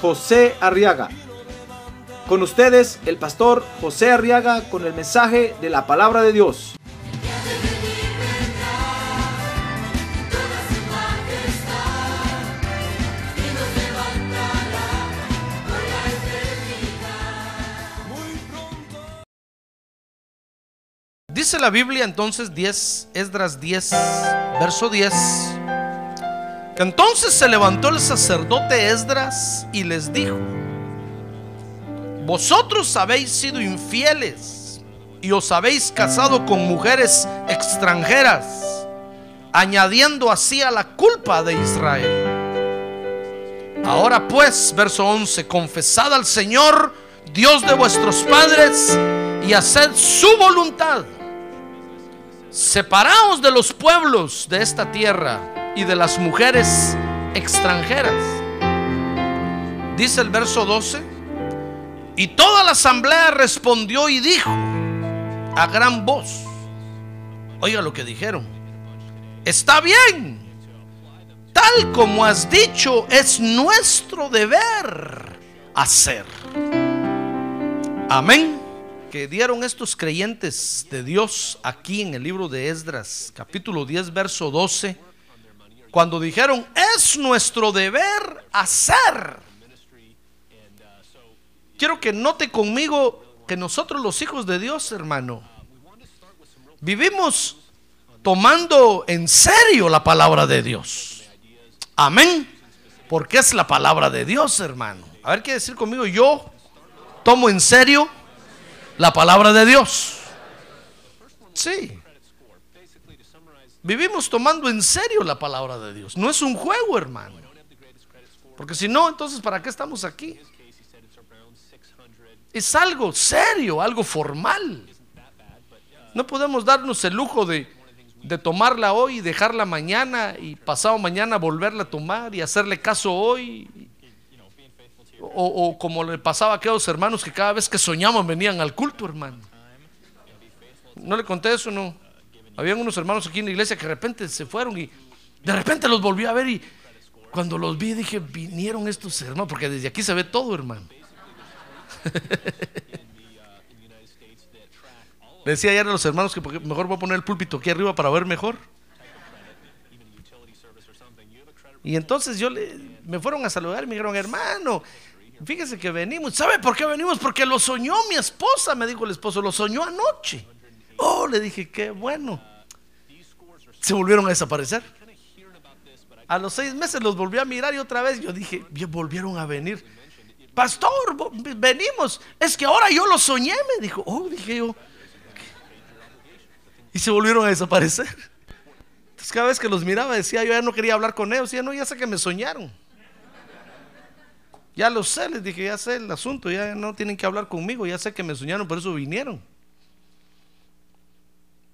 José Arriaga. Con ustedes, el pastor José Arriaga con el mensaje de la palabra de Dios. Dice la Biblia entonces 10, Esdras 10, verso 10, que entonces se levantó el sacerdote Esdras y les dijo, vosotros habéis sido infieles y os habéis casado con mujeres extranjeras, añadiendo así a la culpa de Israel. Ahora pues, verso 11, confesad al Señor, Dios de vuestros padres, y haced su voluntad. Separaos de los pueblos de esta tierra y de las mujeres extranjeras. Dice el verso 12. Y toda la asamblea respondió y dijo a gran voz. Oiga lo que dijeron. Está bien. Tal como has dicho, es nuestro deber hacer. Amén dieron estos creyentes de Dios aquí en el libro de Esdras, capítulo 10, verso 12, cuando dijeron, es nuestro deber hacer. Quiero que note conmigo que nosotros los hijos de Dios, hermano, vivimos tomando en serio la palabra de Dios. Amén. Porque es la palabra de Dios, hermano. A ver qué decir conmigo, yo tomo en serio la palabra de Dios. Sí. Vivimos tomando en serio la palabra de Dios. No es un juego, hermano. Porque si no, entonces ¿para qué estamos aquí? Es algo serio, algo formal. No podemos darnos el lujo de, de tomarla hoy y dejarla mañana y pasado mañana volverla a tomar y hacerle caso hoy o, como le pasaba a aquellos hermanos que cada vez que soñaban venían al culto, hermano. No le conté eso, no. Habían unos hermanos aquí en la iglesia que de repente se fueron y de repente los volví a ver y cuando los vi dije, vinieron estos hermanos, porque desde aquí se ve todo, hermano. Decía ayer a los hermanos que mejor voy a poner el púlpito aquí arriba para ver mejor. Y entonces yo le, me fueron a saludar y me dijeron, hermano, fíjese que venimos. ¿Sabe por qué venimos? Porque lo soñó mi esposa, me dijo el esposo, lo soñó anoche. Oh, le dije, qué bueno. Se volvieron a desaparecer. A los seis meses los volví a mirar y otra vez yo dije, volvieron a venir. Pastor, venimos. Es que ahora yo lo soñé, me dijo. Oh, dije yo. Y se volvieron a desaparecer. Entonces cada vez que los miraba decía, yo ya no quería hablar con ellos. Decía, no, ya sé que me soñaron. Ya lo sé, les dije, ya sé el asunto, ya no tienen que hablar conmigo, ya sé que me soñaron, por eso vinieron.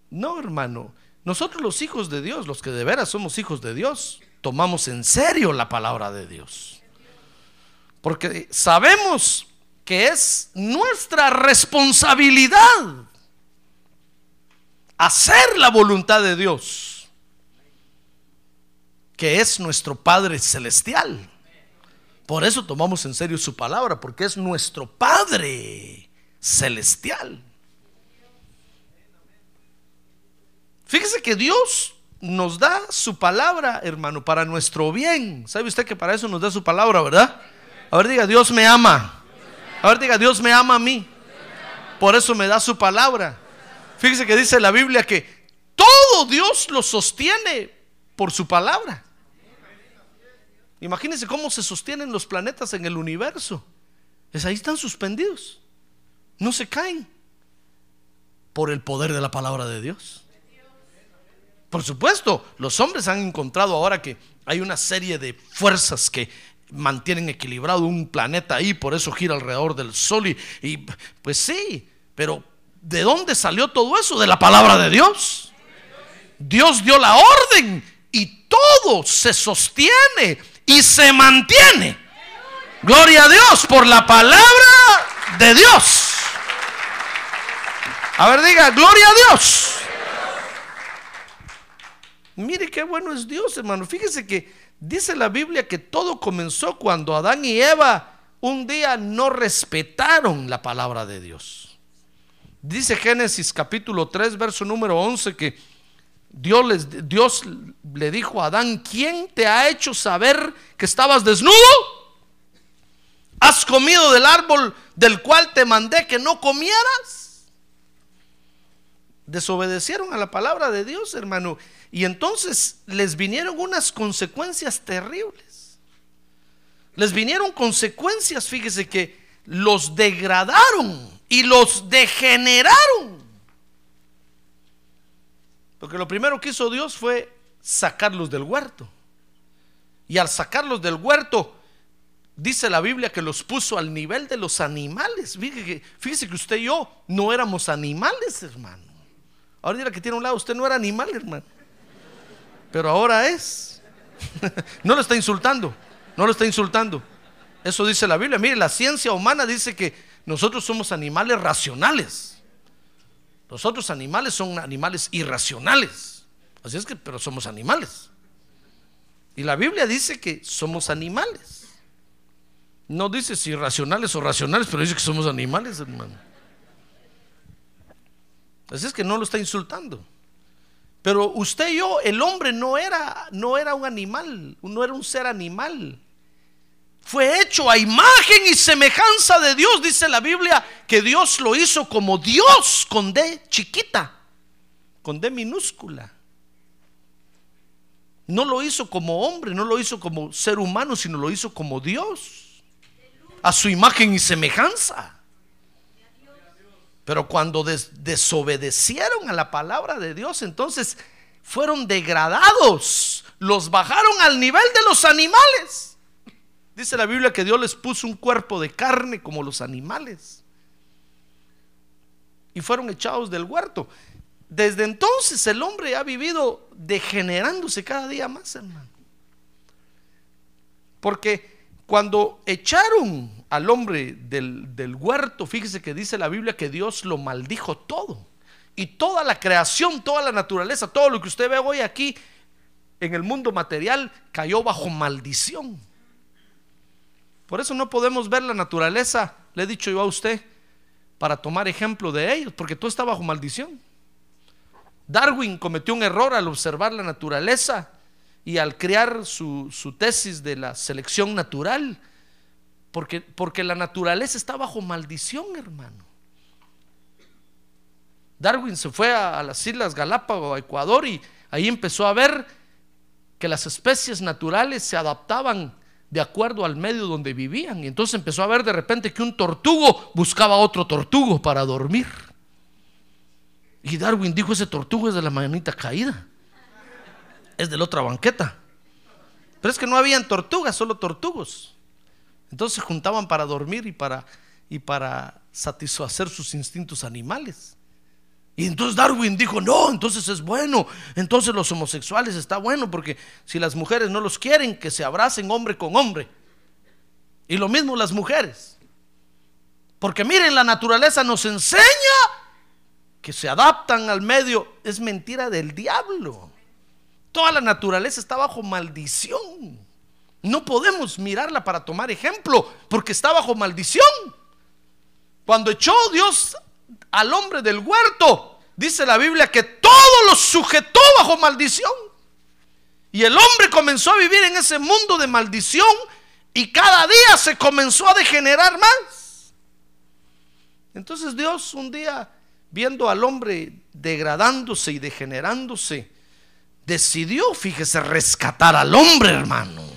No, hermano, nosotros los hijos de Dios, los que de veras somos hijos de Dios, tomamos en serio la palabra de Dios. Porque sabemos que es nuestra responsabilidad hacer la voluntad de Dios, que es nuestro Padre Celestial. Por eso tomamos en serio su palabra, porque es nuestro Padre Celestial. Fíjese que Dios nos da su palabra, hermano, para nuestro bien. ¿Sabe usted que para eso nos da su palabra, verdad? A ver, diga, Dios me ama. A ver, diga, Dios me ama a mí. Por eso me da su palabra. Fíjese que dice la Biblia que todo Dios lo sostiene por su palabra. Imagínense cómo se sostienen los planetas en el universo. Es ahí están suspendidos. No se caen por el poder de la palabra de Dios. Por supuesto, los hombres han encontrado ahora que hay una serie de fuerzas que mantienen equilibrado un planeta ahí, por eso gira alrededor del Sol. Y, y, pues sí, pero ¿de dónde salió todo eso? De la palabra de Dios. Dios dio la orden y todo se sostiene y se mantiene. Gloria a Dios por la palabra de Dios. A ver, diga, gloria a Dios. Mire qué bueno es Dios, hermano. Fíjese que dice la Biblia que todo comenzó cuando Adán y Eva un día no respetaron la palabra de Dios. Dice Génesis capítulo 3, verso número 11 que Dios, les, Dios le dijo a Adán, ¿quién te ha hecho saber que estabas desnudo? ¿Has comido del árbol del cual te mandé que no comieras? Desobedecieron a la palabra de Dios, hermano. Y entonces les vinieron unas consecuencias terribles. Les vinieron consecuencias, fíjese que los degradaron y los degeneraron. Porque lo primero que hizo Dios fue sacarlos del huerto. Y al sacarlos del huerto, dice la Biblia que los puso al nivel de los animales. Fíjese que, usted y yo no éramos animales, hermano. Ahora dirá que tiene un lado, usted no era animal, hermano. Pero ahora es. no lo está insultando, no lo está insultando. Eso dice la Biblia. Mire, la ciencia humana dice que nosotros somos animales racionales. Los otros animales son animales irracionales. Así es que, pero somos animales. Y la Biblia dice que somos animales. No dice si irracionales o racionales, pero dice que somos animales, hermano. Así es que no lo está insultando. Pero usted y yo, el hombre no era, no era un animal, no era un ser animal fue hecho a imagen y semejanza de Dios. Dice la Biblia que Dios lo hizo como Dios, con D chiquita, con D minúscula. No lo hizo como hombre, no lo hizo como ser humano, sino lo hizo como Dios, a su imagen y semejanza. Pero cuando desobedecieron a la palabra de Dios, entonces fueron degradados, los bajaron al nivel de los animales. Dice la Biblia que Dios les puso un cuerpo de carne como los animales. Y fueron echados del huerto. Desde entonces el hombre ha vivido degenerándose cada día más, hermano. Porque cuando echaron al hombre del, del, huerto, fíjese que dice la Biblia que Dios lo maldijo todo. Y toda la creación, toda la naturaleza, todo lo que usted ve hoy aquí en el mundo material cayó bajo maldición. Por eso no podemos ver la naturaleza, le he dicho yo a usted, para tomar ejemplo de ellos, porque todo está bajo maldición. Darwin cometió un error al observar la naturaleza y al crear su, tesis de la selección natural, porque, porque la naturaleza está bajo maldición, hermano. Darwin se fue a, a las Islas Galápagos, a Ecuador, y ahí empezó a ver que las especies naturales se adaptaban de acuerdo al medio donde vivían. Y entonces empezó a ver de repente que un tortugo buscaba otro tortugo para dormir. Y Darwin dijo, ese tortugo es de la manita caída. Es de la otra banqueta. Pero es que no habían tortugas, solo tortugos. Entonces se juntaban para dormir y para, y para satisfacer sus instintos animales. Y entonces Darwin dijo, no, entonces es bueno, entonces los homosexuales está bueno, porque si las mujeres no los quieren, que se abracen hombre con hombre. Y lo mismo las mujeres. Porque miren, la naturaleza nos enseña que se adaptan al medio. Es mentira del diablo. Toda la naturaleza está bajo maldición. No podemos mirarla para tomar ejemplo, porque está bajo maldición. Cuando echó Dios al hombre del huerto, dice la Biblia que todo lo sujetó bajo maldición. Y el hombre comenzó a vivir en ese mundo de maldición y cada día se comenzó a degenerar más. Entonces Dios un día, viendo al hombre degradándose y degenerándose, decidió, fíjese, rescatar al hombre, hermano.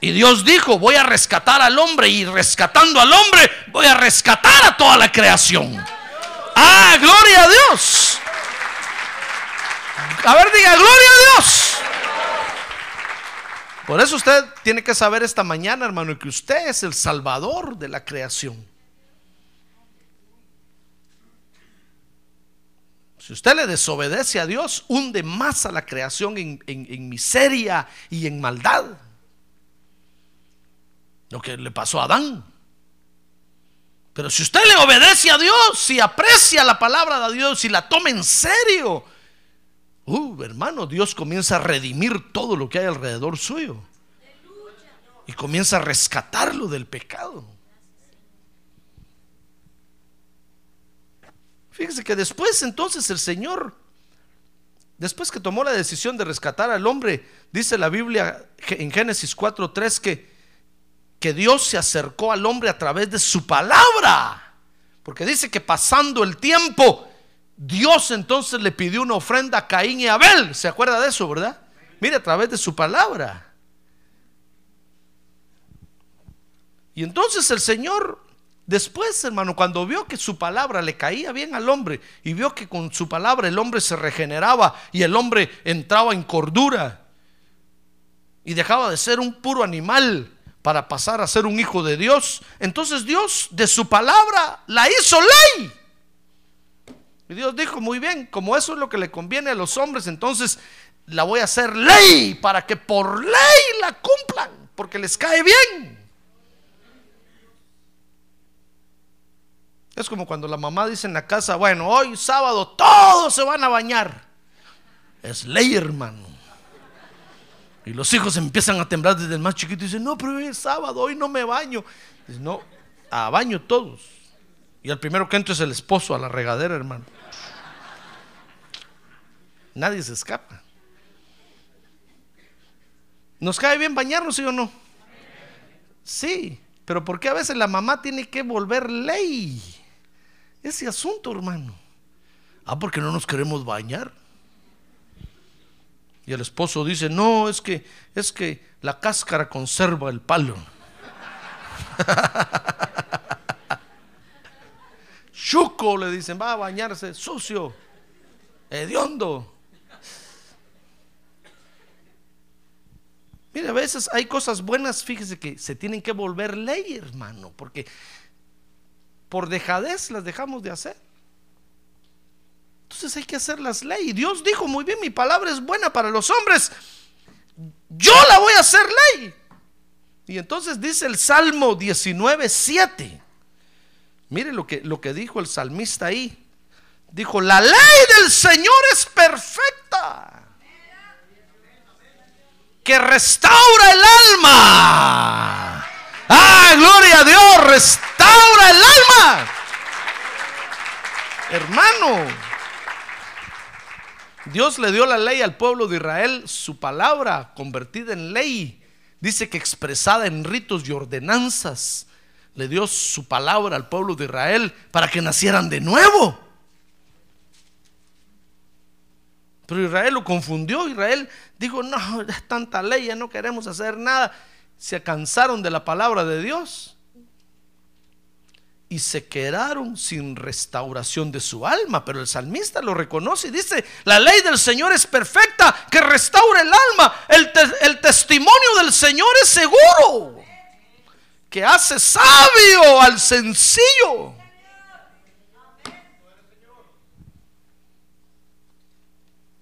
Y Dios dijo, voy a rescatar al hombre y rescatando al hombre, voy a rescatar a toda la creación. Ah, gloria a Dios. A ver, diga, gloria a Dios. Por eso usted tiene que saber esta mañana, hermano, que usted es el salvador de la creación. Si usted le desobedece a Dios, hunde más a la creación en, en miseria y en maldad. Lo que le pasó a Adán. Pero si usted le obedece a Dios, si aprecia la palabra de Dios, si la toma en serio, uh, hermano, Dios comienza a redimir todo lo que hay alrededor suyo. Y comienza a rescatarlo del pecado. Fíjese que después entonces el Señor, después que tomó la decisión de rescatar al hombre, dice la Biblia en Génesis 4.3 que que Dios se acercó al hombre a través de su palabra. Porque dice que pasando el tiempo, Dios entonces le pidió una ofrenda a Caín y Abel. ¿Se acuerda de eso, verdad? Mire, a través de su palabra. Y entonces el Señor, después, hermano, cuando vio que su palabra le caía bien al hombre y vio que con su palabra el hombre se regeneraba y el hombre entraba en cordura y dejaba de ser un puro animal para pasar a ser un hijo de Dios, entonces Dios de su palabra la hizo ley. Y Dios dijo, muy bien, como eso es lo que le conviene a los hombres, entonces la voy a hacer ley para que por ley la cumplan, porque les cae bien. Es como cuando la mamá dice en la casa, bueno, hoy sábado todos se van a bañar. Es ley, hermano. Y los hijos empiezan a temblar desde el más chiquito y dicen, no, pero hoy es sábado, hoy no me baño. Dice, no, a baño todos. Y el primero que entra es el esposo a la regadera, hermano. Nadie se escapa. ¿Nos cae bien bañarnos, sí o no? Sí, pero ¿por qué a veces la mamá tiene que volver ley? Ese asunto, hermano. Ah, porque no nos queremos bañar. Y el esposo dice, no, es que, es que la cáscara conserva el palo. Chuco, le dicen, va a bañarse, sucio, hediondo. Mire, a veces hay cosas buenas, fíjese que se tienen que volver ley, hermano, porque por dejadez las dejamos de hacer. Entonces hay que hacer las leyes. Dios dijo muy bien, mi palabra es buena para los hombres. Yo la voy a hacer ley. Y entonces dice el Salmo 19, 7. Mire lo que, lo que dijo el salmista ahí. Dijo, la ley del Señor es perfecta. Que restaura el alma. Ah, gloria a Dios, restaura el alma. Hermano, Dios le dio la ley al pueblo de Israel, su palabra convertida en ley. Dice que expresada en ritos y ordenanzas, le dio su palabra al pueblo de Israel para que nacieran de nuevo. Pero Israel lo confundió. Israel dijo, no, es tanta ley, ya no queremos hacer nada. Se cansaron de la palabra de Dios y se quedaron sin restauración de su alma. Pero el salmista lo reconoce y dice, la ley del Señor es perfecta, que restaura el alma. El, el testimonio del Señor es seguro, que hace sabio al sencillo.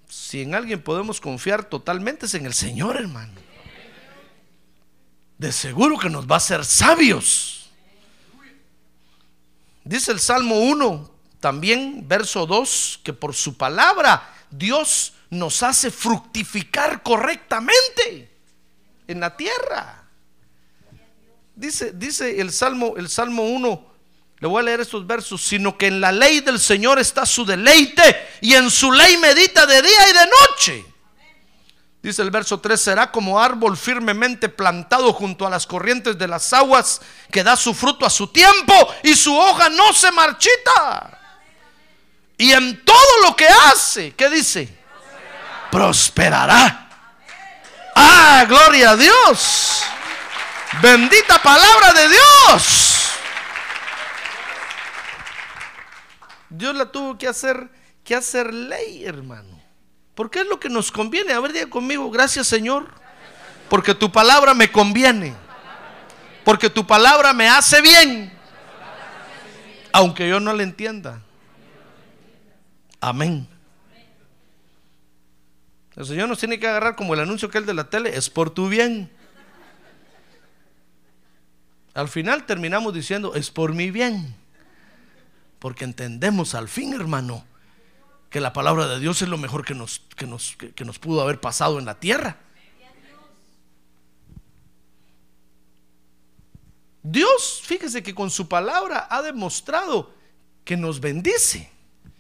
Si en alguien podemos confiar totalmente es en el Señor, hermano. De seguro que nos va a hacer sabios. Dice el Salmo 1, también verso 2, que por su palabra Dios nos hace fructificar correctamente en la tierra. Dice, dice el Salmo, el Salmo 1, le voy a leer estos versos, sino que en la ley del Señor está su deleite y en su ley medita de día y de noche. Dice el verso 3, será como árbol firmemente plantado junto a las corrientes de las aguas, que da su fruto a su tiempo y su hoja no se marchita. Y en todo lo que hace, ¿qué dice? Prosperará. Ah, gloria a Dios. Bendita palabra de Dios. Dios la tuvo que hacer, que hacer ley, hermano. Porque es lo que nos conviene. A ver, diga conmigo, gracias Señor Porque tu palabra me conviene. Porque tu palabra me hace bien. Aunque yo no la entienda. Amén. El Señor nos tiene que agarrar como el anuncio que el de la tele, es por tu bien. Al final terminamos diciendo, es por mi bien. Porque entendemos al fin, hermano, que la palabra de Dios es lo mejor que nos, que nos, que nos pudo haber pasado en la tierra. Dios, fíjese que con su palabra ha demostrado que nos bendice.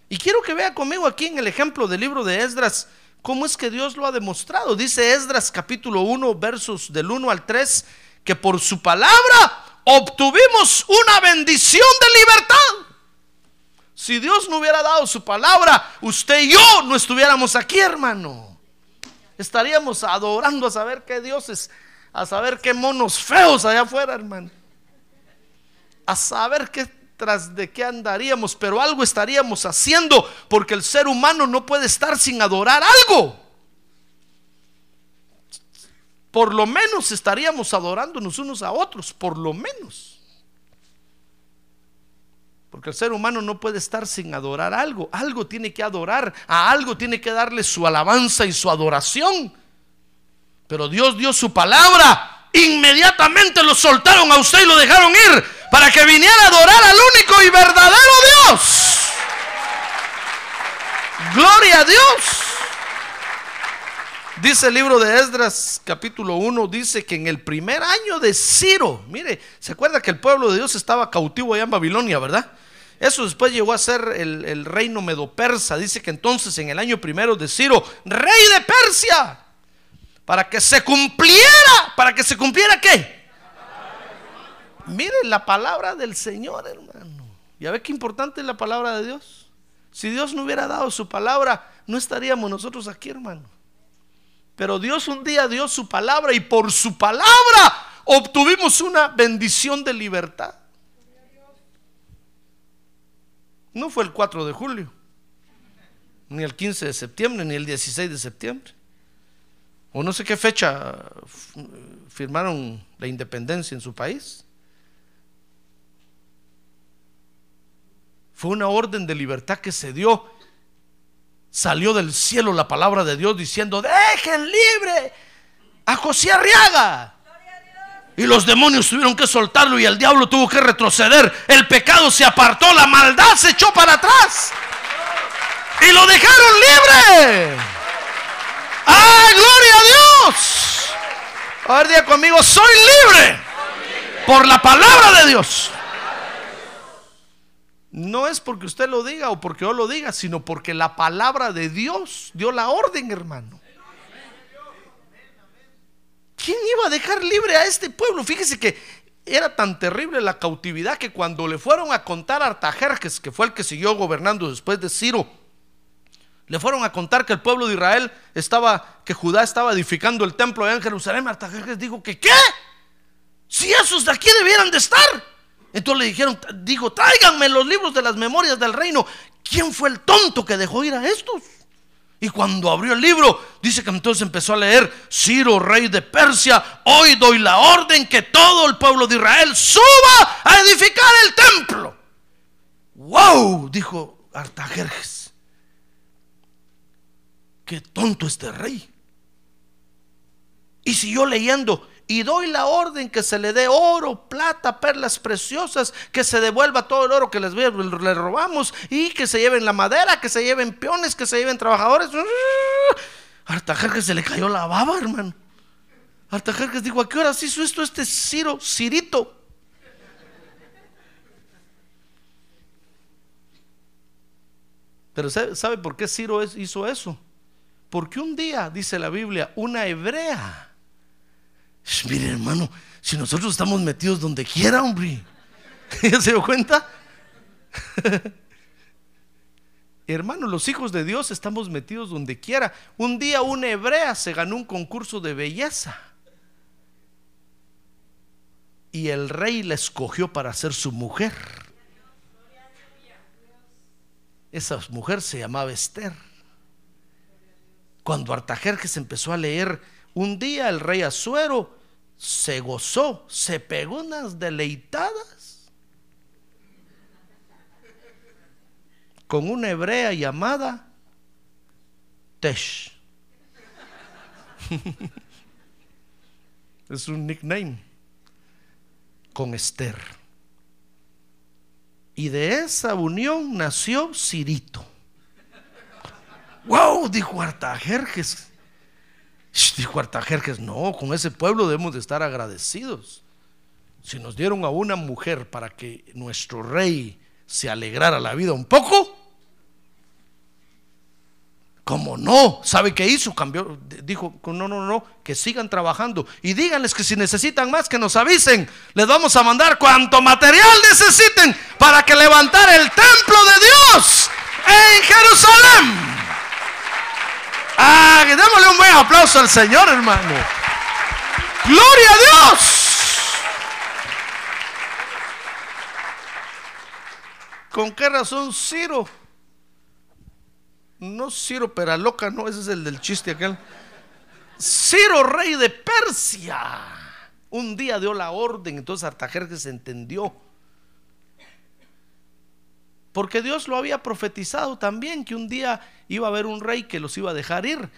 Y quiero que vea conmigo aquí en el ejemplo del libro de Esdras, cómo es que Dios lo ha demostrado. Dice Esdras capítulo 1, versos del 1 al 3, que por su palabra obtuvimos una bendición de libertad. Si Dios no hubiera dado su palabra, usted y yo no estuviéramos aquí, hermano. Estaríamos adorando a saber qué dioses, a saber qué monos feos allá afuera, hermano a saber qué tras de qué andaríamos, pero algo estaríamos haciendo, porque el ser humano no puede estar sin adorar algo. Por lo menos estaríamos adorándonos unos a otros, por lo menos. Porque el ser humano no puede estar sin adorar algo. Algo tiene que adorar, a algo tiene que darle su alabanza y su adoración. Pero Dios dio su palabra. Inmediatamente lo soltaron a usted y lo dejaron ir para que viniera a adorar al único y verdadero Dios. Gloria a Dios. Dice el libro de Esdras capítulo 1, dice que en el primer año de Ciro, mire, se acuerda que el pueblo de Dios estaba cautivo allá en Babilonia, ¿verdad? Eso después llegó a ser el, reino medo-persa. Dice que entonces en el año primero de Ciro, rey de Persia, para que se cumpliera, para que se cumpliera qué? Miren la palabra del Señor, hermano. ¿Ya ve qué importante es la palabra de Dios? Si Dios no hubiera dado su palabra, no estaríamos nosotros aquí, hermano. Pero Dios un día dio su palabra y por su palabra obtuvimos una bendición de libertad. No fue el 4 de julio, ni el 15 de septiembre, ni el 16 de septiembre. O no sé qué fecha firmaron la independencia en su país. Fue una orden de libertad que se dio. Salió del cielo la palabra de Dios diciendo, dejen libre a José Arriaga. Y los demonios tuvieron que soltarlo y el diablo tuvo que retroceder. El pecado se apartó, la maldad se echó para atrás. Y lo dejaron libre. ¡Ah, gloria a Dios! A ver, conmigo, soy libre por la palabra de Dios. No es porque usted lo diga o porque yo lo diga, sino porque la palabra de Dios dio la orden, hermano. ¿Quién iba a dejar libre a este pueblo? Fíjese que era tan terrible la cautividad que cuando le fueron a contar a Artajerjes, que fue el que siguió gobernando después de Ciro, le fueron a contar que el pueblo de Israel estaba, que Judá estaba edificando el templo allá en Jerusalén. Artajerjes dijo que, ¿qué? Si esos de aquí debieran de estar. Entonces le dijeron, dijo, tráiganme los libros de las memorias del reino. ¿Quién fue el tonto que dejó ir a estos? Y cuando abrió el libro, dice que entonces empezó a leer, Ciro, rey de Persia, hoy doy la orden que todo el pueblo de Israel suba a edificar el templo. ¡Wow! Dijo Artajerjes. Qué tonto este rey. Y siguió leyendo y doy la orden que se le dé oro, plata, perlas preciosas, que se devuelva todo el oro que les, le robamos y que se lleven la madera, que se lleven peones, que se lleven trabajadores. que se le cayó la baba, hermano. que dijo, ¿a qué horas hizo esto este Ciro, Cirito? Pero ¿sabe por qué Ciro hizo eso? Porque un día, dice la Biblia, una hebrea Mire, hermano, si nosotros estamos metidos donde quiera, hombre. ¿Ya se dio cuenta? Hermano, los hijos de Dios estamos metidos donde quiera. Un día una hebrea se ganó un concurso de belleza. Y el rey la escogió para ser su mujer. Esa mujer se llamaba Esther. Cuando Artajerjes empezó a leer un día el rey Azuero se gozó, se pegó unas deleitadas con una hebrea llamada Tesh. es un nickname con Esther. Y de esa unión nació Cirito. ¡Wow! Dijo Artajerjes. Dijo Artajerjes, no, con ese pueblo debemos de estar agradecidos. Si nos dieron a una mujer para que nuestro rey se alegrara la vida un poco, ¿Cómo no? ¿Sabe qué hizo? Cambió, dijo, no, no, no, que sigan trabajando y díganles que si necesitan más, que nos avisen. Les vamos a mandar cuanto material necesiten para que levantar el templo de Dios en Jerusalén. Ah, démosle un buen aplauso al Señor, hermano. Gloria a Dios. ¿Con qué razón Ciro? No Ciro Peraloca, no, ese es el del chiste aquel. Ciro, rey de Persia. Un día dio la orden, entonces Artajerjes entendió. Porque Dios lo había profetizado también, que un día iba a haber un rey que los iba a dejar ir.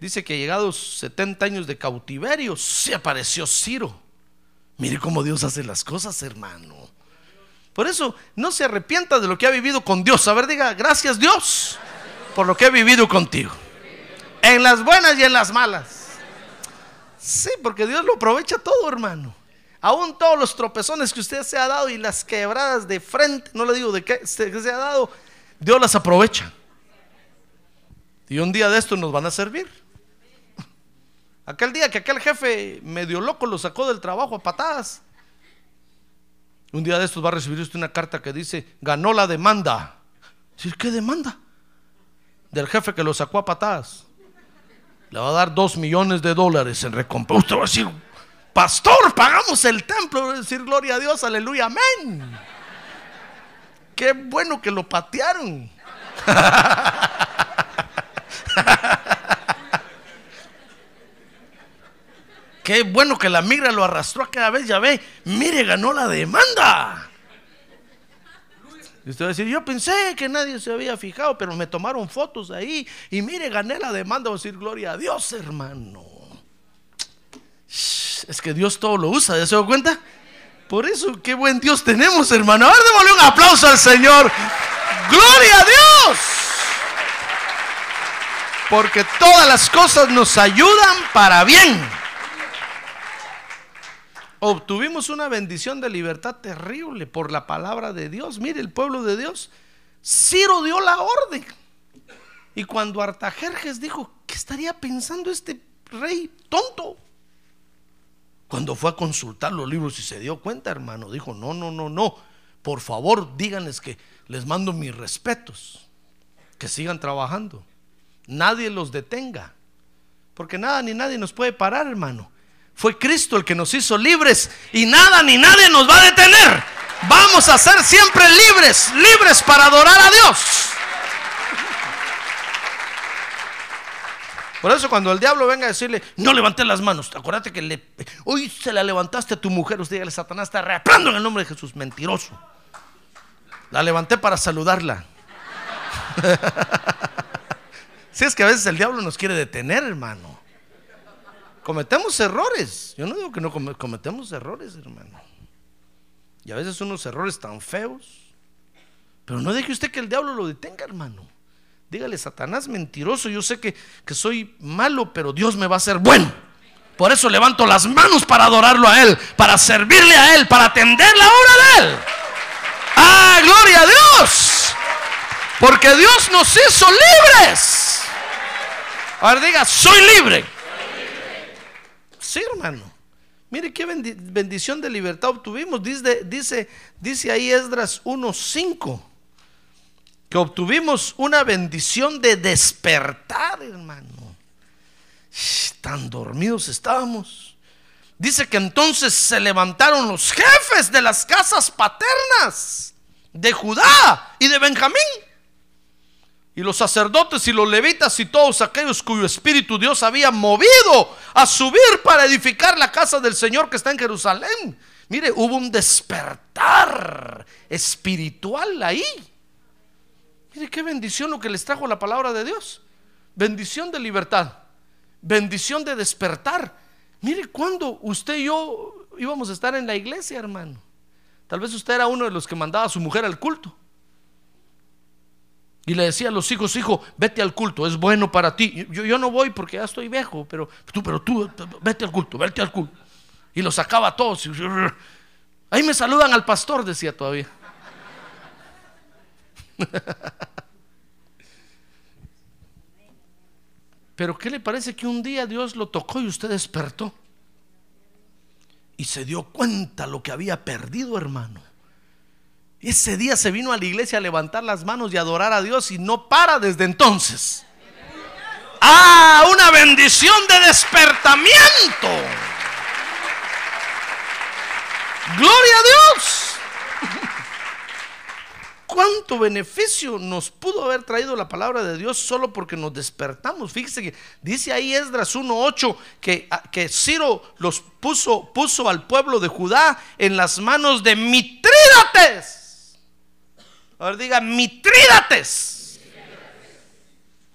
Dice que llegados 70 años de cautiverio, se apareció Ciro. Mire cómo Dios hace las cosas, hermano. Por eso no se arrepienta de lo que ha vivido con Dios. A ver, diga, gracias Dios por lo que he vivido contigo. En las buenas y en las malas. Sí, porque Dios lo aprovecha todo, hermano. Aún todos los tropezones que usted se ha dado y las quebradas de frente, no le digo de qué se ha dado, Dios las aprovecha. Y un día de esto nos van a servir. Aquel día que aquel jefe medio loco lo sacó del trabajo a patadas. Un día de estos va a recibir usted una carta que dice, ganó la demanda. ¿Qué demanda? del jefe que lo sacó a patadas. Le va a dar dos millones de dólares en recompensa. Usted va a decir, pastor, pagamos el templo. Decir, gloria a Dios, aleluya, amén. Qué bueno que lo patearon. Qué bueno que la migra lo arrastró a cada vez, ya ve, mire, ganó la demanda. Y usted va a decir, yo pensé que nadie se había fijado, pero me tomaron fotos ahí y mire, gané la demanda. Va a decir, gloria a Dios, hermano. Es que Dios todo lo usa, ¿ya se da cuenta? Por eso, qué buen Dios tenemos, hermano. A ver, démosle un aplauso al Señor. Gloria a Dios. Porque todas las cosas nos ayudan para bien obtuvimos una bendición de libertad terrible por la palabra de Dios. Mire, el pueblo de Dios, Ciro dio la orden. Y cuando Artajerjes dijo, ¿qué estaría pensando este rey tonto? Cuando fue a consultar los libros y se dio cuenta, hermano, dijo, no, no, no, no. Por favor, díganles que les mando mis respetos. Que sigan trabajando. Nadie los detenga. Porque nada ni nadie nos puede parar, hermano. Fue Cristo el que nos hizo libres y nada ni nadie nos va a detener. Vamos a ser siempre libres, libres para adorar a Dios. Por eso cuando el diablo venga a decirle, no levante las manos, acuérdate que hoy se la levantaste a tu mujer, usted dígale, Satanás está reaprando en el nombre de Jesús, mentiroso. La levanté para saludarla. si es que a veces el diablo nos quiere detener, hermano. Cometemos errores. Yo no digo que no cometemos errores, hermano. Y a veces unos errores tan feos. Pero no deje usted que el diablo lo detenga, hermano. Dígale, Satanás mentiroso, yo sé que, que soy malo, pero Dios me va a hacer bueno. Por eso levanto las manos para adorarlo a Él, para servirle a Él, para atender la obra de Él. ¡Ah, gloria a Dios! Porque Dios nos hizo libres. Ahora diga, soy libre. Sí, hermano. Mire qué bendición de libertad obtuvimos. Dice, dice, dice ahí Esdras 1.5 obtuvimos una bendición de despertar, hermano. Tan dormidos estábamos. Dice que entonces se levantaron los jefes de las casas paternas de Judá y de Benjamín. Y los sacerdotes y los levitas y todos aquellos cuyo espíritu Dios había movido a subir para edificar la casa del Señor que está en Jerusalén. Mire, hubo un despertar espiritual ahí. Mire qué bendición lo que les trajo la palabra de Dios. Bendición de libertad. Bendición de despertar. Mire cuando usted y yo íbamos a estar en la iglesia, hermano. Tal vez usted era uno de los que mandaba a su mujer al culto. Y le decía a los hijos, hijo, vete al culto, es bueno para ti. Yo, no voy porque ya estoy viejo, pero tú, pero tú, vete al culto, vete al culto. Y lo sacaba a todos. Ahí me saludan al pastor, decía todavía. Pero ¿qué le parece que un día Dios lo tocó y usted despertó? Y se dio cuenta lo que había perdido, hermano. Ese día se vino a la iglesia a levantar las manos y adorar a Dios y no para desde entonces. Ah, una bendición de despertamiento. Gloria a Dios. ¿Cuánto beneficio nos pudo haber traído la palabra de Dios solo porque nos despertamos? Fíjese que dice ahí Esdras 1.8 que, que Ciro los puso, puso al pueblo de Judá en las manos de Mitrídates a ver, diga, mitrídates.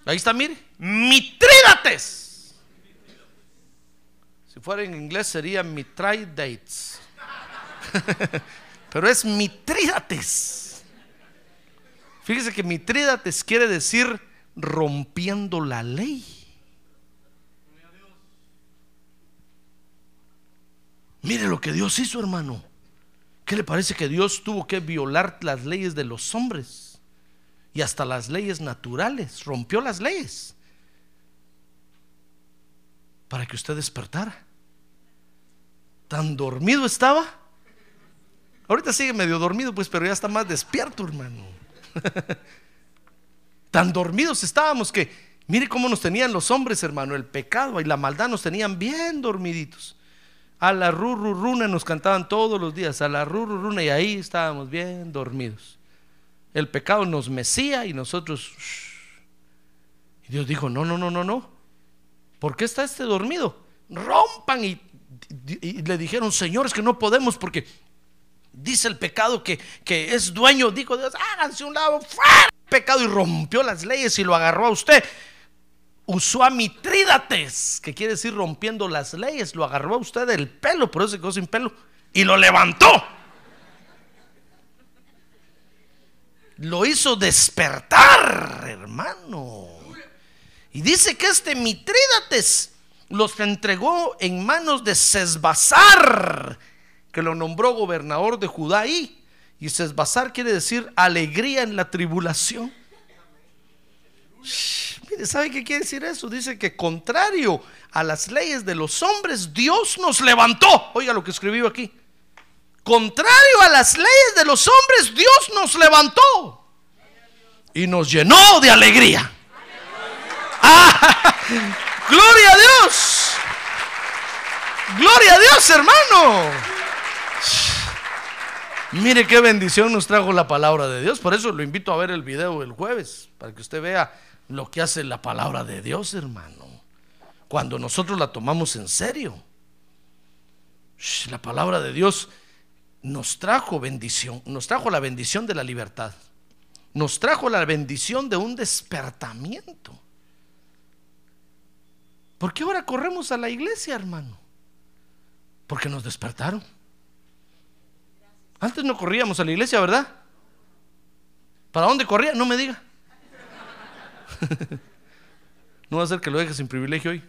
Ahí está, mire, mitrídates. Si fuera en inglés sería mitridates. Pero es mitrídates. Fíjese que mitrídates quiere decir rompiendo la ley. Mire lo que Dios hizo, hermano. ¿Qué le parece que Dios tuvo que violar las leyes de los hombres? Y hasta las leyes naturales. Rompió las leyes. Para que usted despertara. Tan dormido estaba. Ahorita sigue medio dormido, pues, pero ya está más despierto, hermano. Tan dormidos estábamos que, mire cómo nos tenían los hombres, hermano. El pecado y la maldad nos tenían bien dormiditos. A la rururuna nos cantaban todos los días, a la rururuna y ahí estábamos bien dormidos. El pecado nos mecía y nosotros... Y Dios dijo, no, no, no, no, no. ¿Por qué está este dormido? Rompan y, le dijeron, señores, que no podemos porque dice el pecado que, que es dueño. Dijo Dios, háganse un lado, fuera pecado y rompió las leyes y lo agarró a usted usó a Mitrídates, que quiere decir rompiendo las leyes, lo agarró a usted del pelo, por eso se quedó sin pelo, y lo levantó. Lo hizo despertar, hermano. Y dice que este Mitrídates los entregó en manos de Sesbazar, que lo nombró gobernador de Judá ahí. Y Sesbazar quiere decir alegría en la tribulación. ¿sabe qué quiere decir eso? Dice que contrario a las leyes de los hombres, Dios nos levantó. Oiga lo que escribió aquí. Contrario a las leyes de los hombres, Dios nos levantó y nos llenó de alegría. Ah, gloria a Dios. Gloria a Dios, hermano. Mire qué bendición nos trajo la palabra de Dios. Por eso lo invito a ver el video el jueves, para que usted vea lo que hace la palabra de Dios, hermano. Cuando nosotros la tomamos en serio. La palabra de Dios nos trajo bendición, nos trajo la bendición de la libertad. Nos trajo la bendición de un despertamiento. ¿Por qué ahora corremos a la iglesia, hermano? Porque nos despertaron. Antes no corríamos a la iglesia, ¿verdad? ¿Para dónde corría? No me diga. no va a ser que lo deje sin privilegio hoy.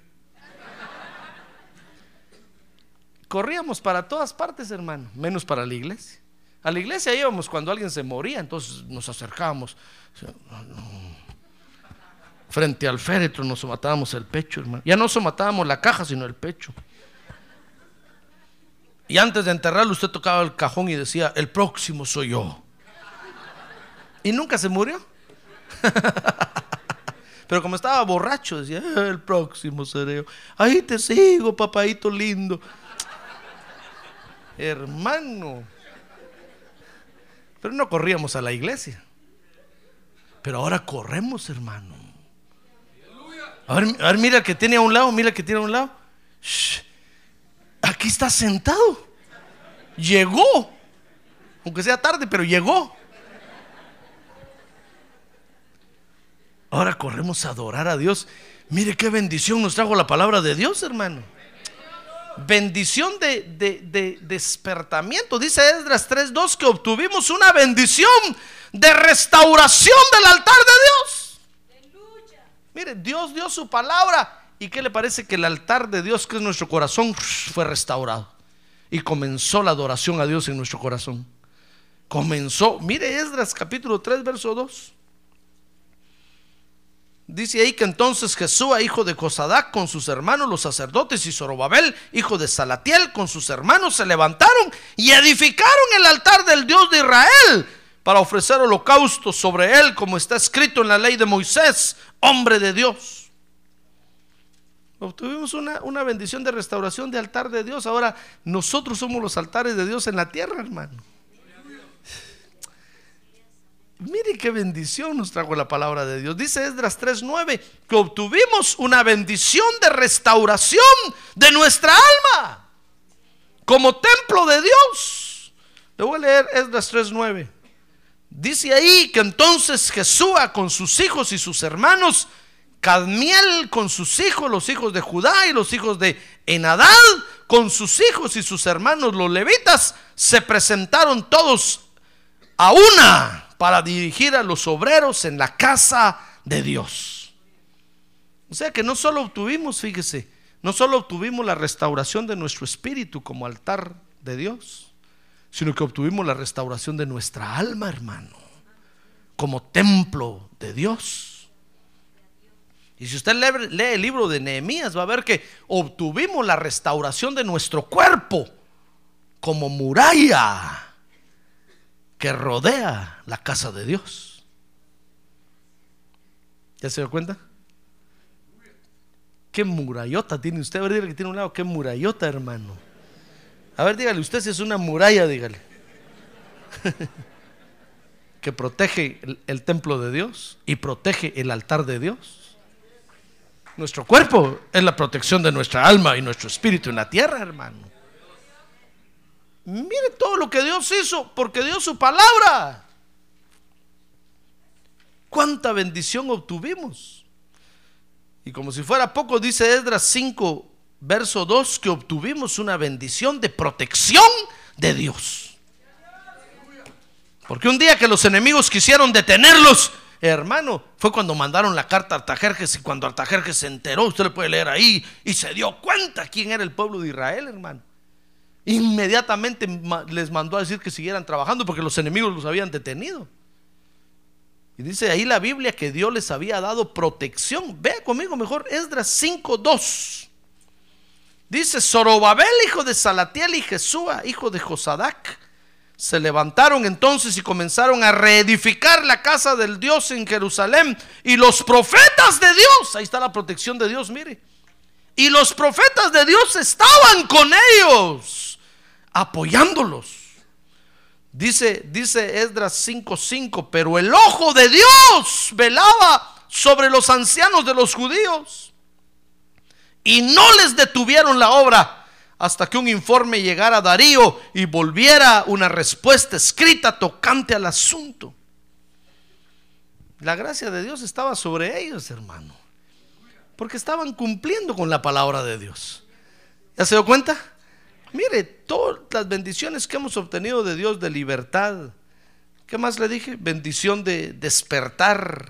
Corríamos para todas partes, hermano, menos para la iglesia. A la iglesia íbamos cuando alguien se moría, entonces nos acercábamos. Frente al féretro nos matábamos el pecho, hermano. Ya no somatábamos la caja, sino el pecho. Y antes de enterrarlo, usted tocaba el cajón y decía: El próximo soy yo. Y nunca se murió. Pero como estaba borracho, decía, ah, el próximo seré Ahí te sigo, papadito lindo. Hermano. Pero no corríamos a la iglesia. Pero ahora corremos, hermano. A ver, mira el que tiene a un lado, mira el que tiene a un lado. Shh. Aquí está sentado. Llegó. Aunque sea tarde, pero llegó. Ahora corremos a adorar a Dios. Mire qué bendición nos trajo la palabra de Dios, hermano. Bendición de, de- de despertamiento. Dice Esdras 3.2 que obtuvimos una bendición de restauración del altar de Dios. Mire, Dios dio su palabra. ¿Y qué le parece que el altar de Dios, que es nuestro corazón, fue restaurado? Y comenzó la adoración a Dios en nuestro corazón. Comenzó, mire Esdras capítulo 3, verso 2. Dice ahí que entonces Jesús, hijo de Cosadac, con sus hermanos los sacerdotes, y Zorobabel, hijo de Salatiel, con sus hermanos, se levantaron y edificaron el altar del Dios de Israel para ofrecer holocaustos sobre él, como está escrito en la ley de Moisés, hombre de Dios. Obtuvimos una, una bendición de restauración de altar de Dios. Ahora nosotros somos los altares de Dios en la tierra, hermano. Mire qué bendición nos trajo la palabra de Dios. Dice Esdras 3:9 que obtuvimos una bendición de restauración de nuestra alma como templo de Dios. Le voy a leer Esdras 3:9. Dice ahí que entonces Jesúa con sus hijos y sus hermanos, Cadmiel con sus hijos, los hijos de Judá y los hijos de Enadad, con sus hijos y sus hermanos los levitas, se presentaron todos a una para dirigir a los obreros en la casa de Dios. O sea que no solo obtuvimos, fíjese, no solo obtuvimos la restauración de nuestro espíritu como altar de Dios, sino que obtuvimos la restauración de nuestra alma, hermano, como templo de Dios. Y si usted lee, el libro de Nehemías, va a ver que obtuvimos la restauración de nuestro cuerpo como muralla que rodea la casa de Dios. ¿Ya se dio cuenta? ¿Qué murallota tiene usted? A ver, dígale que tiene un lado. ¿Qué murallota, hermano? A ver, dígale usted si es una muralla, dígale. que protege el templo de Dios y protege el altar de Dios. Nuestro cuerpo es la protección de nuestra alma y nuestro espíritu en la tierra, hermano. Mire todo lo que Dios hizo porque dio su palabra. ¿Cuánta bendición obtuvimos? Y como si fuera poco, dice Esdras 5, verso 2, que obtuvimos una bendición de protección de Dios. Porque un día que los enemigos quisieron detenerlos, hermano, fue cuando mandaron la carta a Artajerjes y cuando Artajerjes se enteró, usted le puede leer ahí, y se dio cuenta quién era el pueblo de Israel, hermano. Inmediatamente les mandó a decir que siguieran trabajando porque los enemigos los habían detenido. Y dice ahí la Biblia que Dios les había dado protección. Vea conmigo mejor Esdras 5:2. Dice Zorobabel, hijo de Salatiel, y Jesúa, hijo de Josadac, se levantaron entonces y comenzaron a reedificar la casa del Dios en Jerusalén. Y los profetas de Dios, ahí está la protección de Dios, mire. Y los profetas de Dios estaban con ellos, apoyándolos. Dice, dice Esdras 5:5, pero el ojo de Dios velaba sobre los ancianos de los judíos y no les detuvieron la obra hasta que un informe llegara a Darío y volviera una respuesta escrita tocante al asunto. La gracia de Dios estaba sobre ellos, hermano, porque estaban cumpliendo con la palabra de Dios. ¿Ya se dio cuenta? Mire, todas las bendiciones que hemos obtenido de Dios de libertad. ¿Qué más le dije? Bendición de despertar,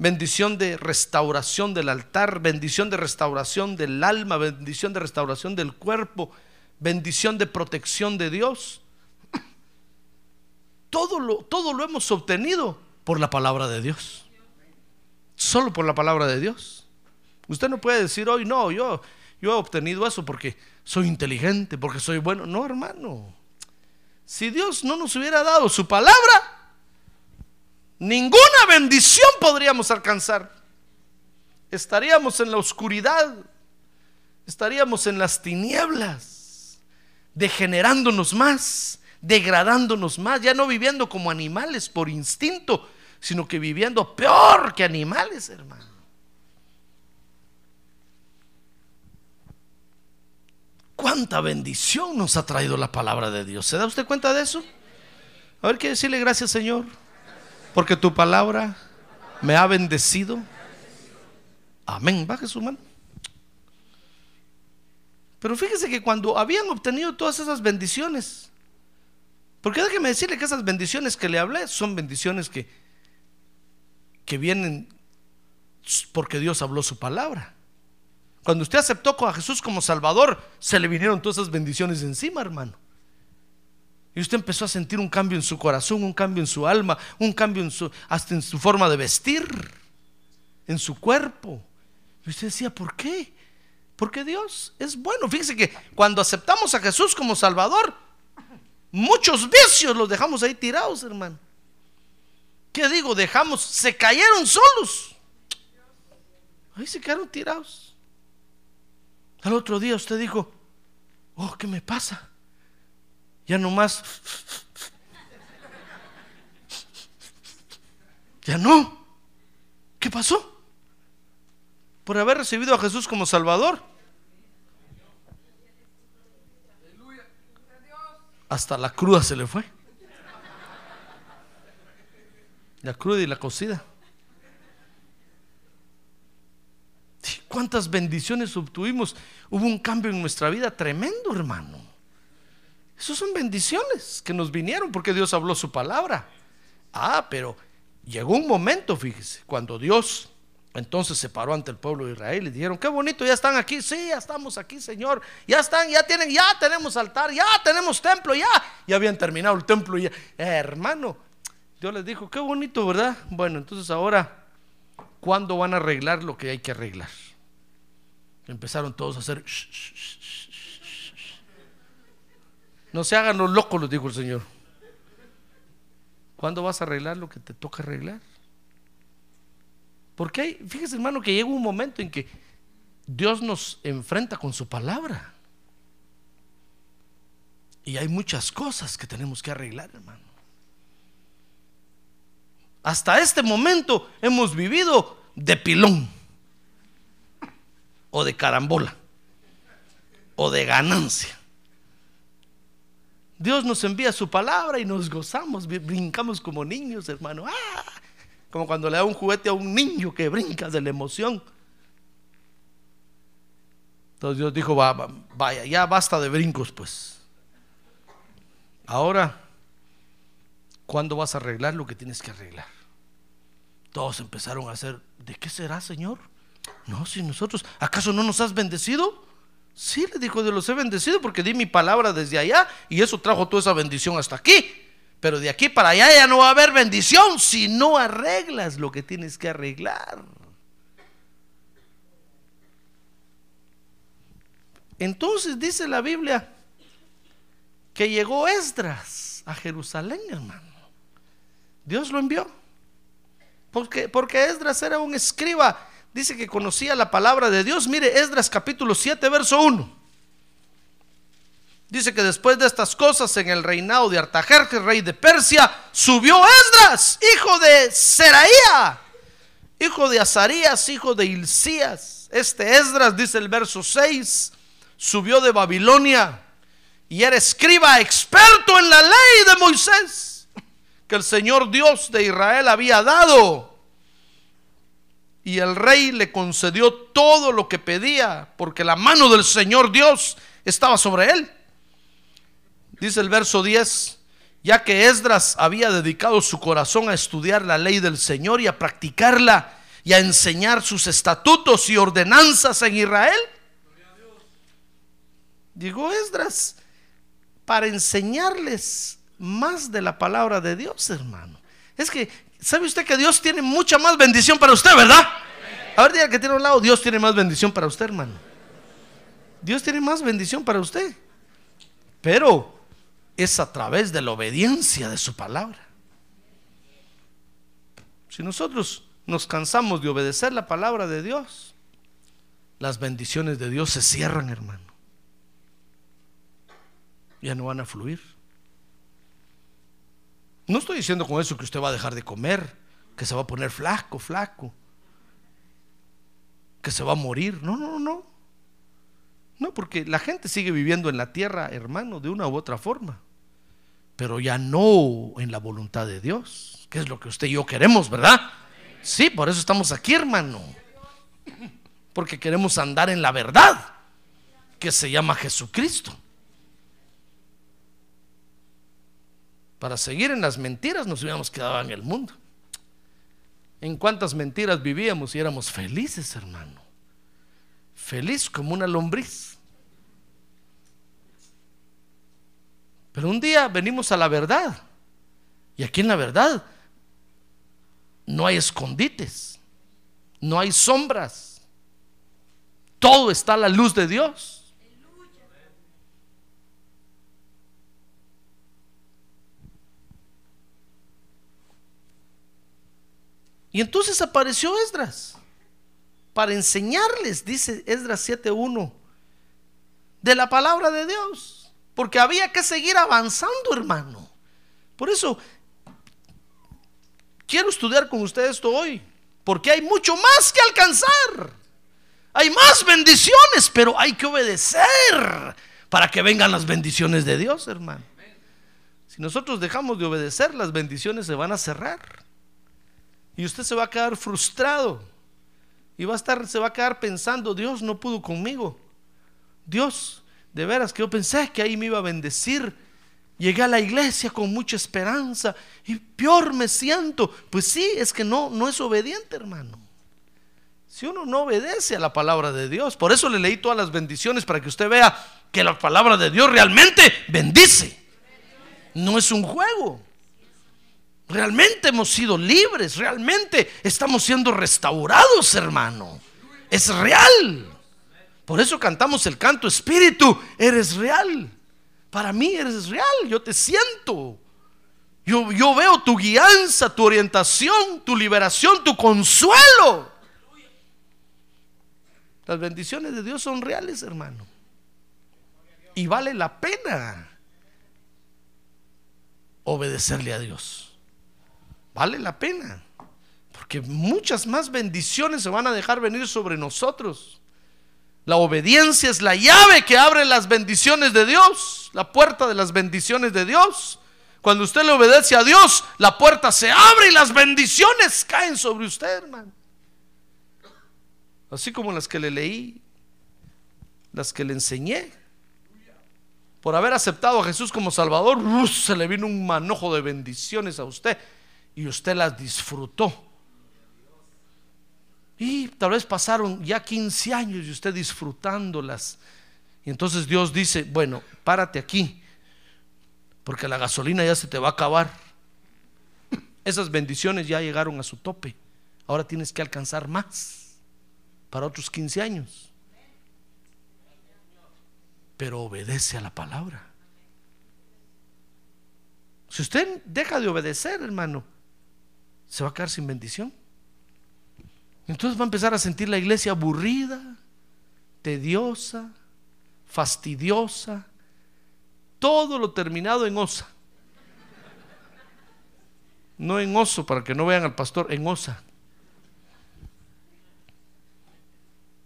bendición de restauración del altar, bendición de restauración del alma, bendición de restauración del cuerpo, bendición de protección de Dios. Todo lo, todo lo hemos obtenido por la palabra de Dios. Solo por la palabra de Dios. Usted no puede decir hoy, no, yo, yo he obtenido eso porque soy inteligente, porque soy bueno. No, hermano. Si Dios no nos hubiera dado su palabra, ninguna bendición podríamos alcanzar. Estaríamos en la oscuridad, estaríamos en las tinieblas, degenerándonos más, degradándonos más, ya no viviendo como animales por instinto, sino que viviendo peor que animales, hermano. ¿Cuánta bendición nos ha traído la palabra de Dios? ¿Se da usted cuenta de eso? A ver, que decirle gracias, Señor, porque tu palabra me ha bendecido. Amén. Baje su mano. Pero fíjese que cuando habían obtenido todas esas bendiciones, porque déjeme decirle que esas bendiciones que le hablé son bendiciones que, que vienen porque Dios habló su palabra. Cuando usted aceptó a Jesús como Salvador, se le vinieron todas esas bendiciones encima, hermano. Y usted empezó a sentir un cambio en su corazón, un cambio en su alma, un cambio en su, hasta en su forma de vestir, en su cuerpo. Y usted decía, ¿por qué? Porque Dios es bueno. Fíjese que cuando aceptamos a Jesús como Salvador, muchos vicios los dejamos ahí tirados, hermano. ¿Qué digo? Dejamos, se cayeron solos. Ahí se quedaron tirados. Al otro día usted dijo, oh, ¿qué me pasa? Ya nomás. Ya no. ¿Qué pasó? Por haber recibido a Jesús como Salvador. Hasta la cruda se le fue. La cruda y la cocida. ¿Cuántas bendiciones obtuvimos? Hubo un cambio en nuestra vida tremendo, hermano. Esas son bendiciones que nos vinieron porque Dios habló su palabra. Ah, pero llegó un momento, fíjese, cuando Dios entonces se paró ante el pueblo de Israel y dijeron, qué bonito, ya están aquí, sí, ya estamos aquí, Señor, ya están, ya tienen, ya tenemos altar, ya tenemos templo, ya, ya habían terminado el templo, ya, eh, hermano, Dios les dijo, qué bonito, ¿verdad? Bueno, entonces ahora, ¿cuándo van a arreglar lo que hay que arreglar? Empezaron todos a hacer, no se hagan los locos, les dijo el Señor. ¿Cuándo vas a arreglar lo que te toca arreglar? Porque hay, fíjese hermano que llega un momento en que Dios nos enfrenta con su palabra. Y hay muchas cosas que tenemos que arreglar, hermano. Hasta este momento hemos vivido de pilón, o de carambola, o de ganancia. Dios nos envía su palabra y nos gozamos, brincamos como niños, hermano. ¡Ah! Como cuando le da un juguete a un niño que brinca de la emoción. Entonces Dios dijo, vaya, ya basta de brincos, pues. Ahora, ¿cuándo vas a arreglar lo que tienes que arreglar? Todos empezaron a hacer, ¿de qué será, Señor? No, si nosotros, ¿acaso no nos has bendecido? Sí, le dijo, Dios los he bendecido porque di mi palabra desde allá y eso trajo toda esa bendición hasta aquí. Pero de aquí para allá ya no va a haber bendición si no arreglas lo que tienes que arreglar. Entonces dice la Biblia que llegó Esdras a Jerusalén, hermano. Dios lo envió. Porque, porque Esdras era un escriba dice que conocía la palabra de Dios. Mire, Esdras capítulo 7, verso 1. Dice que después de estas cosas, en el reinado de Artajerjes, rey de Persia, subió Esdras, hijo de Seraía, hijo de Azarías, hijo de Hilcías. Este Esdras, dice el verso 6, subió de Babilonia y era escriba experto en la ley de Moisés, que el Señor Dios de Israel había dado y el rey le concedió todo lo que pedía, porque la mano del Señor Dios estaba sobre él. Dice el verso 10, ya que Esdras había dedicado su corazón a estudiar la ley del Señor y a practicarla y a enseñar sus estatutos y ordenanzas en Israel. Llegó Esdras para enseñarles más de la palabra de Dios, hermano. Es que ¿Sabe usted que Dios tiene mucha más bendición para usted, verdad? A ver, diga que tiene un lado, Dios tiene más bendición para usted, hermano. Dios tiene más bendición para usted. Pero es a través de la obediencia de su palabra. Si nosotros nos cansamos de obedecer la palabra de Dios, las bendiciones de Dios se cierran, hermano. Ya no van a fluir. No estoy diciendo con eso que usted va a dejar de comer, que se va a poner flaco, flaco, que se va a morir. No, no, no. No, porque la gente sigue viviendo en la tierra, hermano, de una u otra forma, pero ya no en la voluntad de Dios, que es lo que usted y yo queremos, ¿verdad? Sí, por eso estamos aquí, hermano, porque queremos andar en la verdad, que se llama Jesucristo. Para seguir en las mentiras nos hubiéramos quedado en el mundo. ¿En cuántas mentiras vivíamos y éramos felices, hermano? Feliz como una lombriz. Pero un día venimos a la verdad. Y aquí en la verdad no hay escondites, no hay sombras. Todo está a la luz de Dios. Y entonces apareció Esdras para enseñarles, dice Esdras 7.1, de la palabra de Dios. Porque había que seguir avanzando, hermano. Por eso, quiero estudiar con ustedes esto hoy. Porque hay mucho más que alcanzar. Hay más bendiciones, pero hay que obedecer para que vengan las bendiciones de Dios, hermano. Si nosotros dejamos de obedecer, las bendiciones se van a cerrar. Y usted se va a quedar frustrado. Y va a estar, se va a quedar pensando, Dios no pudo conmigo. Dios, de veras que yo pensé que ahí me iba a bendecir. Llegué a la iglesia con mucha esperanza y peor me siento. Pues sí, es que no, no es obediente, hermano. Si uno no obedece a la palabra de Dios, por eso le leí todas las bendiciones para que usted vea que la palabra de Dios realmente bendice. No es un juego. Realmente hemos sido libres, realmente estamos siendo restaurados, hermano. Es real. Por eso cantamos el canto Espíritu, eres real. Para mí eres real, yo te siento. Yo, yo veo tu guianza, tu orientación, tu liberación, tu consuelo. Las bendiciones de Dios son reales, hermano. Y vale la pena obedecerle a Dios vale la pena. Porque muchas más bendiciones se van a dejar venir sobre nosotros. La obediencia es la llave que abre las bendiciones de Dios, la puerta de las bendiciones de Dios. Cuando usted le obedece a Dios, la puerta se abre y las bendiciones caen sobre usted, hermano. Así como las que le leí, las que le enseñé. Por haber aceptado a Jesús como Salvador, se le vino un manojo de bendiciones a usted y usted las disfrutó. Y tal vez pasaron ya 15 años y usted disfrutándolas. Y entonces Dios dice, bueno, párate aquí, porque la gasolina ya se te va a acabar. Esas bendiciones ya llegaron a su tope. Ahora tienes que alcanzar más para otros 15 años. Pero obedece a la palabra. Si usted deja de obedecer, hermano, se va a quedar sin bendición. Entonces va a empezar a sentir la iglesia aburrida, tediosa, fastidiosa, todo lo terminado en osa. No en oso, para que no vean al pastor, en osa.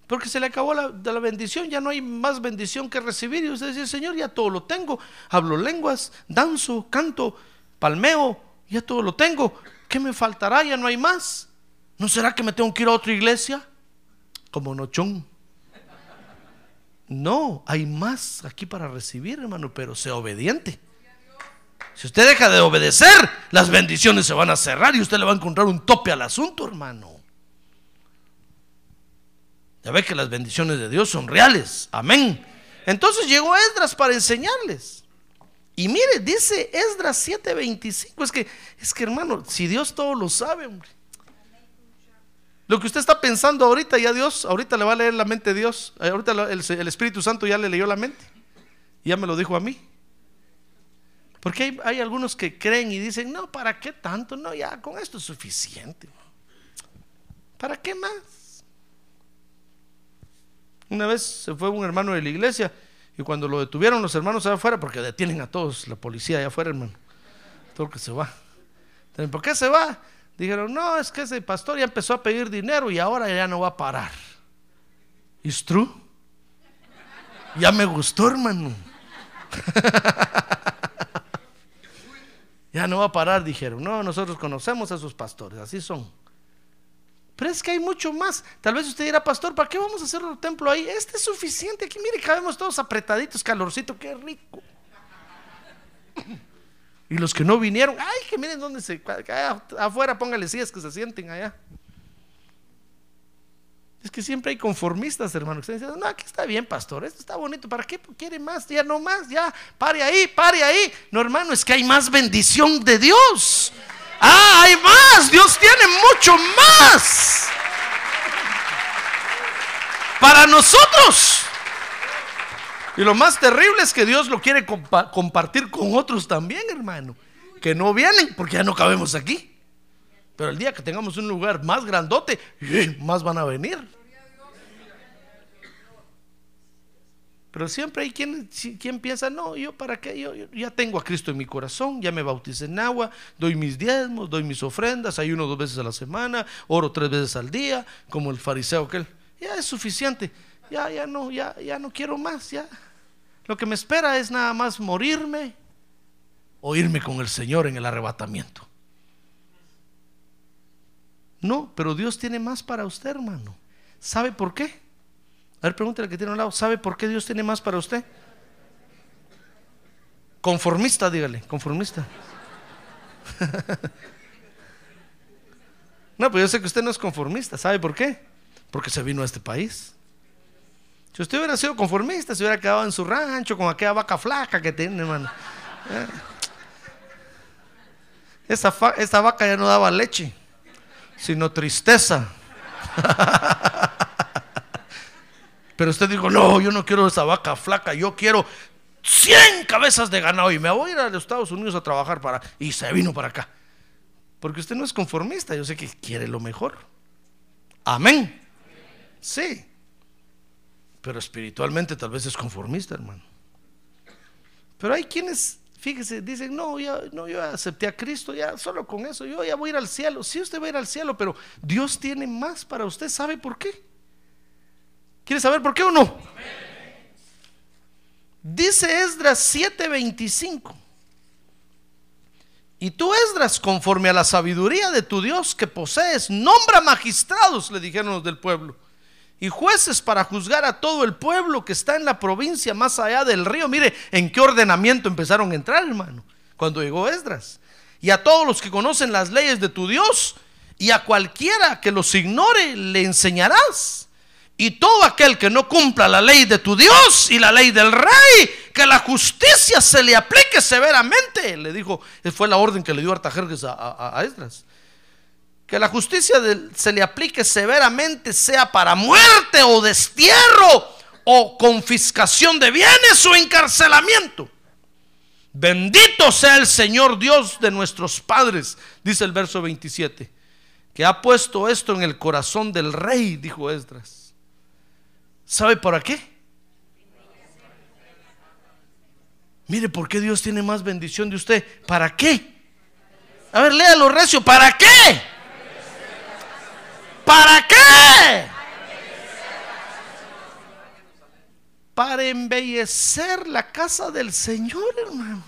Porque se le acabó la, de la bendición, ya no hay más bendición que recibir. Y usted dice, Señor, ya todo lo tengo. Hablo lenguas, danzo, canto, palmeo, ya todo lo tengo. ¿Qué me faltará? Ya no hay más. ¿No será que me tengo que ir a otra iglesia? Como nochón. No, hay más aquí para recibir, hermano, pero sea obediente. Si usted deja de obedecer, las bendiciones se van a cerrar y usted le va a encontrar un tope al asunto, hermano. Ya ve que las bendiciones de Dios son reales. Amén. Entonces llegó Esdras para enseñarles. Y mire, dice Esdras 7:25, es que, es que hermano, si Dios todo lo sabe, hombre. Lo que usted está pensando ahorita, ya Dios, ahorita le va a leer la mente Dios. Eh, ahorita el, Espíritu Santo ya le leyó la mente. Ya me lo dijo a mí. Porque hay, algunos que creen y dicen, no, ¿para qué tanto? No, ya con esto es suficiente. ¿Para qué más? Una vez se fue un hermano de la iglesia y cuando lo detuvieron los hermanos allá afuera, porque detienen a todos, la policía allá afuera, hermano, todo que se va. ¿Por qué se va? Dijeron, no, es que ese pastor ya empezó a pedir dinero y ahora ya no va a parar. ¿Es true? Ya me gustó, hermano. ya no va a parar, dijeron. No, nosotros conocemos a esos pastores, así son. Pero es que hay mucho más. Tal vez usted dirá, pastor, ¿para qué vamos a hacer el templo ahí? Este es suficiente. Aquí, mire, cabemos todos apretaditos, calorcito, qué rico. Y los que no vinieron, ay, que miren dónde se. Afuera póngale sillas que se sienten allá. Es que siempre hay conformistas, hermano, que dicen, no, aquí está bien, pastor, esto está bonito, ¿para qué quiere más? Ya no más, ya, pare ahí, pare ahí. No, hermano, es que hay más bendición de Dios. Ah, hay más, Dios tiene mucho más. Para nosotros. Y lo más terrible es que Dios lo quiere compartir con otros también, hermano. Que no vienen porque ya no cabemos aquí. Pero el día que tengamos un lugar más grandote, más van a venir. Pero siempre hay quien, piensa, no, yo para qué, yo, ya tengo a Cristo en mi corazón, ya me bauticé en agua, doy mis diezmos, doy mis ofrendas, ayuno dos veces a la semana, oro tres veces al día, como el fariseo que él, ya es suficiente, ya, ya no, ya, ya no quiero más, ya. Lo que me espera es nada más morirme o irme con el Señor en el arrebatamiento. No, pero Dios tiene más para usted, hermano. ¿Sabe por qué? A ver, pregúntale que tiene un lado. ¿Sabe por qué Dios tiene más para usted? Conformista, dígale, conformista. no, pues yo sé que usted no es conformista. ¿Sabe por qué? Porque se vino a este país. Si usted hubiera sido conformista, se hubiera quedado en su rancho con aquella vaca flaca que tiene, hermano. Eh. Esa, esa vaca ya no daba leche sino tristeza. Pero usted dijo, no, yo no quiero esa vaca flaca, yo quiero 100 cabezas de ganado y me voy a ir a los Estados Unidos a trabajar para... Y se vino para acá. Porque usted no es conformista, yo sé que quiere lo mejor. Amén. Sí. Pero espiritualmente tal vez es conformista, hermano. Pero hay quienes Fíjese, dicen, no, ya, no, yo acepté a Cristo, ya solo con eso, yo ya voy a ir al cielo. Sí, usted va a ir al cielo, pero Dios tiene más para usted. ¿Sabe por qué? ¿Quiere saber por qué o no? Dice Esdras 7:25. Y tú, Esdras, conforme a la sabiduría de tu Dios que posees, nombra magistrados, le dijeron los del pueblo y jueces para juzgar a todo el pueblo que está en la provincia más allá del río. Mire en qué ordenamiento empezaron a entrar, hermano, cuando llegó Esdras. Y a todos los que conocen las leyes de tu Dios, y a cualquiera que los ignore, le enseñarás. Y todo aquel que no cumpla la ley de tu Dios y la ley del rey, que la justicia se le aplique severamente. Le dijo, fue la orden que le dio Artajerjes a, Esdras que la justicia se le aplique severamente, sea para muerte o destierro o confiscación de bienes o encarcelamiento. Bendito sea el Señor Dios de nuestros padres, dice el verso 27, que ha puesto esto en el corazón del rey, dijo Esdras. ¿Sabe para qué? Mire, ¿por qué Dios tiene más bendición de usted? ¿Para qué? A ver, léalo recio, ¿para qué? ¿Para qué? Para embellecer la casa del Señor, hermano.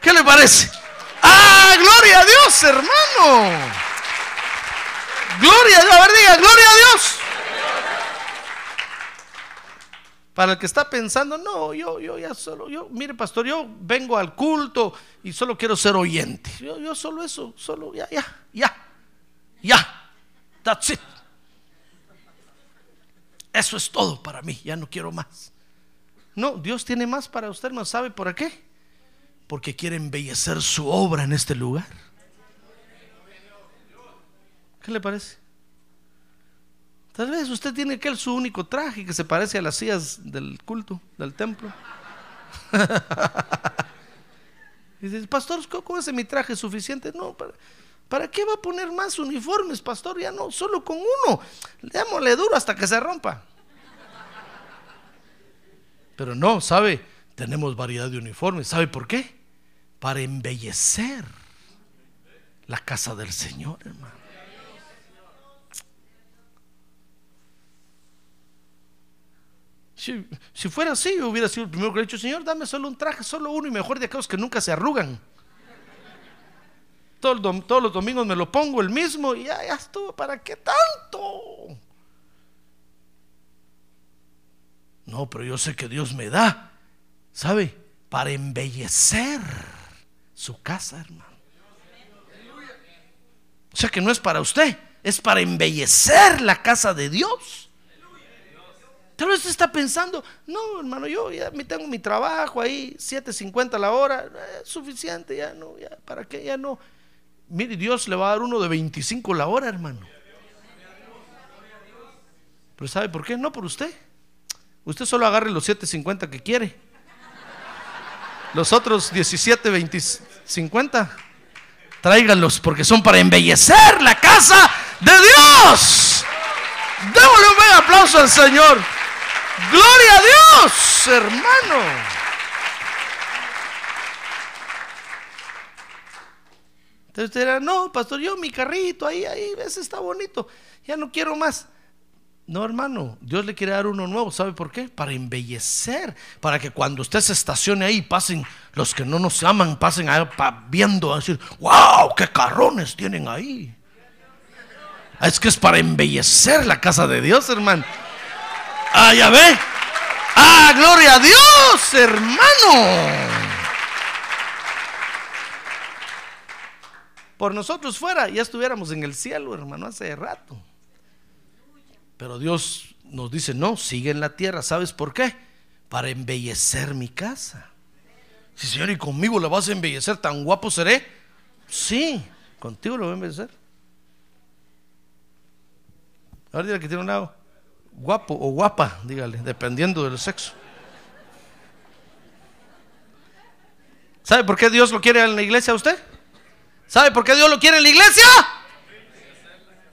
¿Qué le parece? ¡Ah, gloria a Dios, hermano! Gloria a Dios, a ver, diga, gloria a Dios. Para el que está pensando, no, yo, yo ya solo, yo, mire, pastor, yo vengo al culto y solo quiero ser oyente. Yo, yo solo eso, solo, ya, ya, ya. Ya, that's it. Eso es todo para mí, ya no quiero más. No, Dios tiene más para usted, ¿no sabe por qué? Porque quiere embellecer su obra en este lugar. ¿Qué le parece? Tal vez usted tiene aquel su único traje que se parece a las sillas del culto, del templo. y dice, pastor, ¿cómo es mi traje suficiente? No, para, ¿Para qué va a poner más uniformes, pastor? Ya no, solo con uno. Démosle duro hasta que se rompa. Pero no, ¿sabe? Tenemos variedad de uniformes. ¿Sabe por qué? Para embellecer la casa del Señor, hermano. Si, si fuera así, yo hubiera sido el primero que le he dicho, Señor, dame solo un traje, solo uno y mejor de aquellos que nunca se arrugan. Todo dom- todos los domingos me lo pongo el mismo y ya estuvo. ¿Para qué tanto? No, pero yo sé que Dios me da, ¿sabe? Para embellecer su casa, hermano. O sea que no es para usted, es para embellecer la casa de Dios. Tal vez usted está pensando, no, hermano, yo ya tengo mi trabajo ahí, 7.50 la hora, eh, es suficiente, ya no, ya, ¿para qué? Ya no. Mire, Dios le va a dar uno de 25 la hora, hermano. Pero ¿sabe por qué? No por usted. Usted solo agarre los 7.50 que quiere. Los otros 17, 20, 50, tráiganlos porque son para embellecer la casa de Dios. Démosle un buen aplauso al Señor. Gloria a Dios, hermano. Entonces usted dirá, no, pastor, yo mi carrito ahí, ahí, ese está bonito. Ya no quiero más. No, hermano, Dios le quiere dar uno nuevo. ¿Sabe por qué? Para embellecer, para que cuando usted se estacione ahí, pasen los que no nos aman, pasen ahí viendo, a decir, wow, qué carrones tienen ahí. Es que es para embellecer la casa de Dios, hermano. Ah, ya ve. Ah, gloria a Dios, hermano. Por nosotros fuera, ya estuviéramos en el cielo, hermano, hace rato. Pero Dios nos dice, no, sigue en la tierra. ¿Sabes por qué? Para embellecer mi casa. Sí, Señor, ¿y conmigo la vas a embellecer? ¿Tan guapo seré? Sí, contigo lo voy a embellecer. Ahora dígale que tiene un lado guapo o guapa, dígale, dependiendo del sexo. ¿Sabe por qué Dios lo quiere en la iglesia a usted? ¿Sabe por qué Dios lo quiere en la iglesia?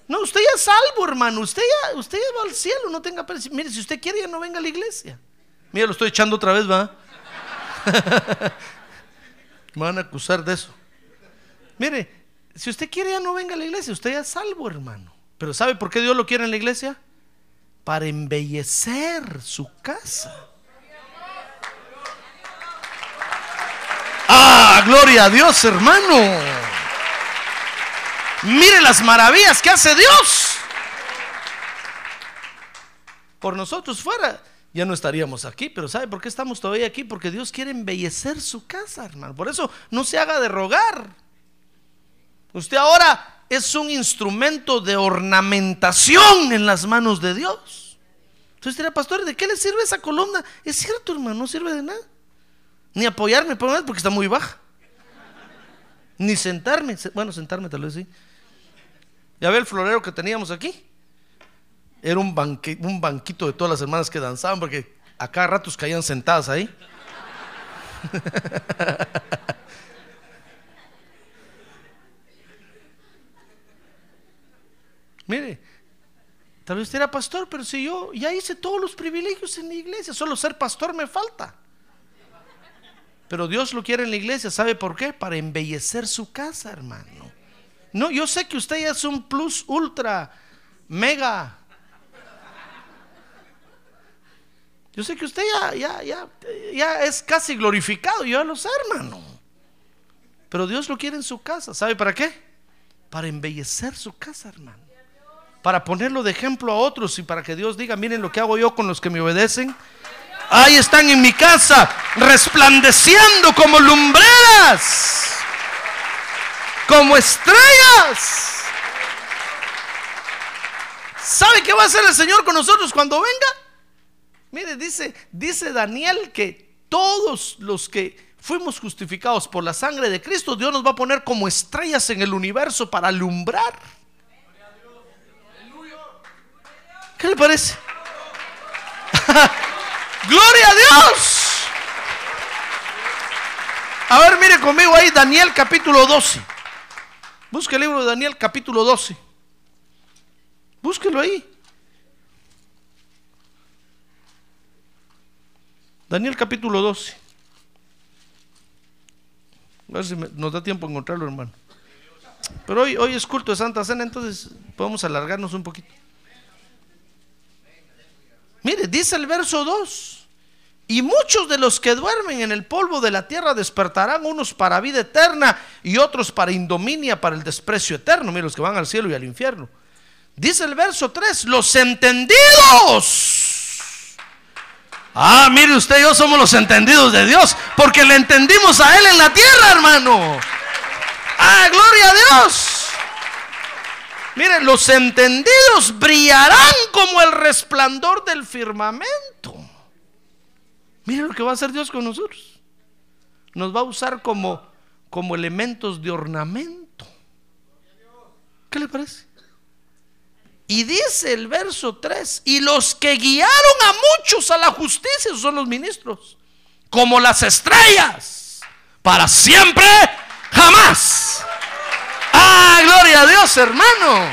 No, usted ya es salvo, hermano. Usted ya, usted ya va al cielo, no tenga. Mire, si usted quiere, ya no venga a la iglesia. Mira, lo estoy echando otra vez, va. Me van a acusar de eso. Mire, si usted quiere, ya no venga a la iglesia. Usted ya es salvo, hermano. Pero ¿sabe por qué Dios lo quiere en la iglesia? Para embellecer su casa. Ah, gloria a Dios, hermano. Mire las maravillas que hace Dios. Por nosotros fuera, ya no estaríamos aquí, pero ¿sabe por qué estamos todavía aquí? Porque Dios quiere embellecer su casa, hermano. Por eso no se haga de rogar. Usted ahora es un instrumento de ornamentación en las manos de Dios. Entonces dirá, pastor, ¿de qué le sirve esa columna? Es cierto, hermano, no sirve de nada. Ni apoyarme, por porque está muy baja. Ni sentarme. Se- Bueno, sentarme tal vez sí. Ya ve el florero que teníamos aquí. Era un, banquito de todas las hermanas que danzaban porque a cada ratos caían sentadas ahí. Mire, tal vez usted era pastor, pero si yo ya hice todos los privilegios en la iglesia, solo ser pastor me falta. Pero Dios lo quiere en la iglesia, ¿sabe por qué? Para embellecer su casa, hermano. No, yo sé que usted ya es un plus ultra, mega. Yo sé que usted ya, ya, ya, ya es casi glorificado, yo ya lo sé, hermano. Pero Dios lo quiere en su casa, ¿sabe para qué? Para embellecer su casa, hermano. Para ponerlo de ejemplo a otros y para que Dios diga, miren lo que hago yo con los que me obedecen. Ahí están en mi casa, resplandeciendo como lumbreras, como estrellas. ¿Sabe qué va a hacer el Señor con nosotros cuando venga? Mire, dice, dice Daniel que todos los que fuimos justificados por la sangre de Cristo, Dios nos va a poner como estrellas en el universo para alumbrar. ¿Qué le parece? Gloria a Dios. A ver, mire conmigo ahí Daniel capítulo 12. Busque el libro de Daniel capítulo 12. Búsquelo ahí. Daniel capítulo 12. A ver si nos da tiempo a encontrarlo, hermano. Pero hoy, hoy es culto de Santa Cena, entonces podemos alargarnos un poquito. Mire, dice el verso 2. Y muchos de los que duermen en el polvo de la tierra despertarán, unos para vida eterna y otros para indominia, para el desprecio eterno. Mire, los que van al cielo y al infierno. Dice el verso 3, los entendidos. Ah, mire usted, yo somos los entendidos de Dios, porque le entendimos a Él en la tierra, hermano. Ah, gloria a Dios. Miren, los entendidos brillarán como el resplandor del firmamento. Miren lo que va a hacer Dios con nosotros. Nos va a usar como, como elementos de ornamento. ¿Qué le parece? Y dice el verso 3, y los que guiaron a muchos a la justicia son los ministros, como las estrellas, para siempre, jamás. Ah, gloria a Dios, hermano.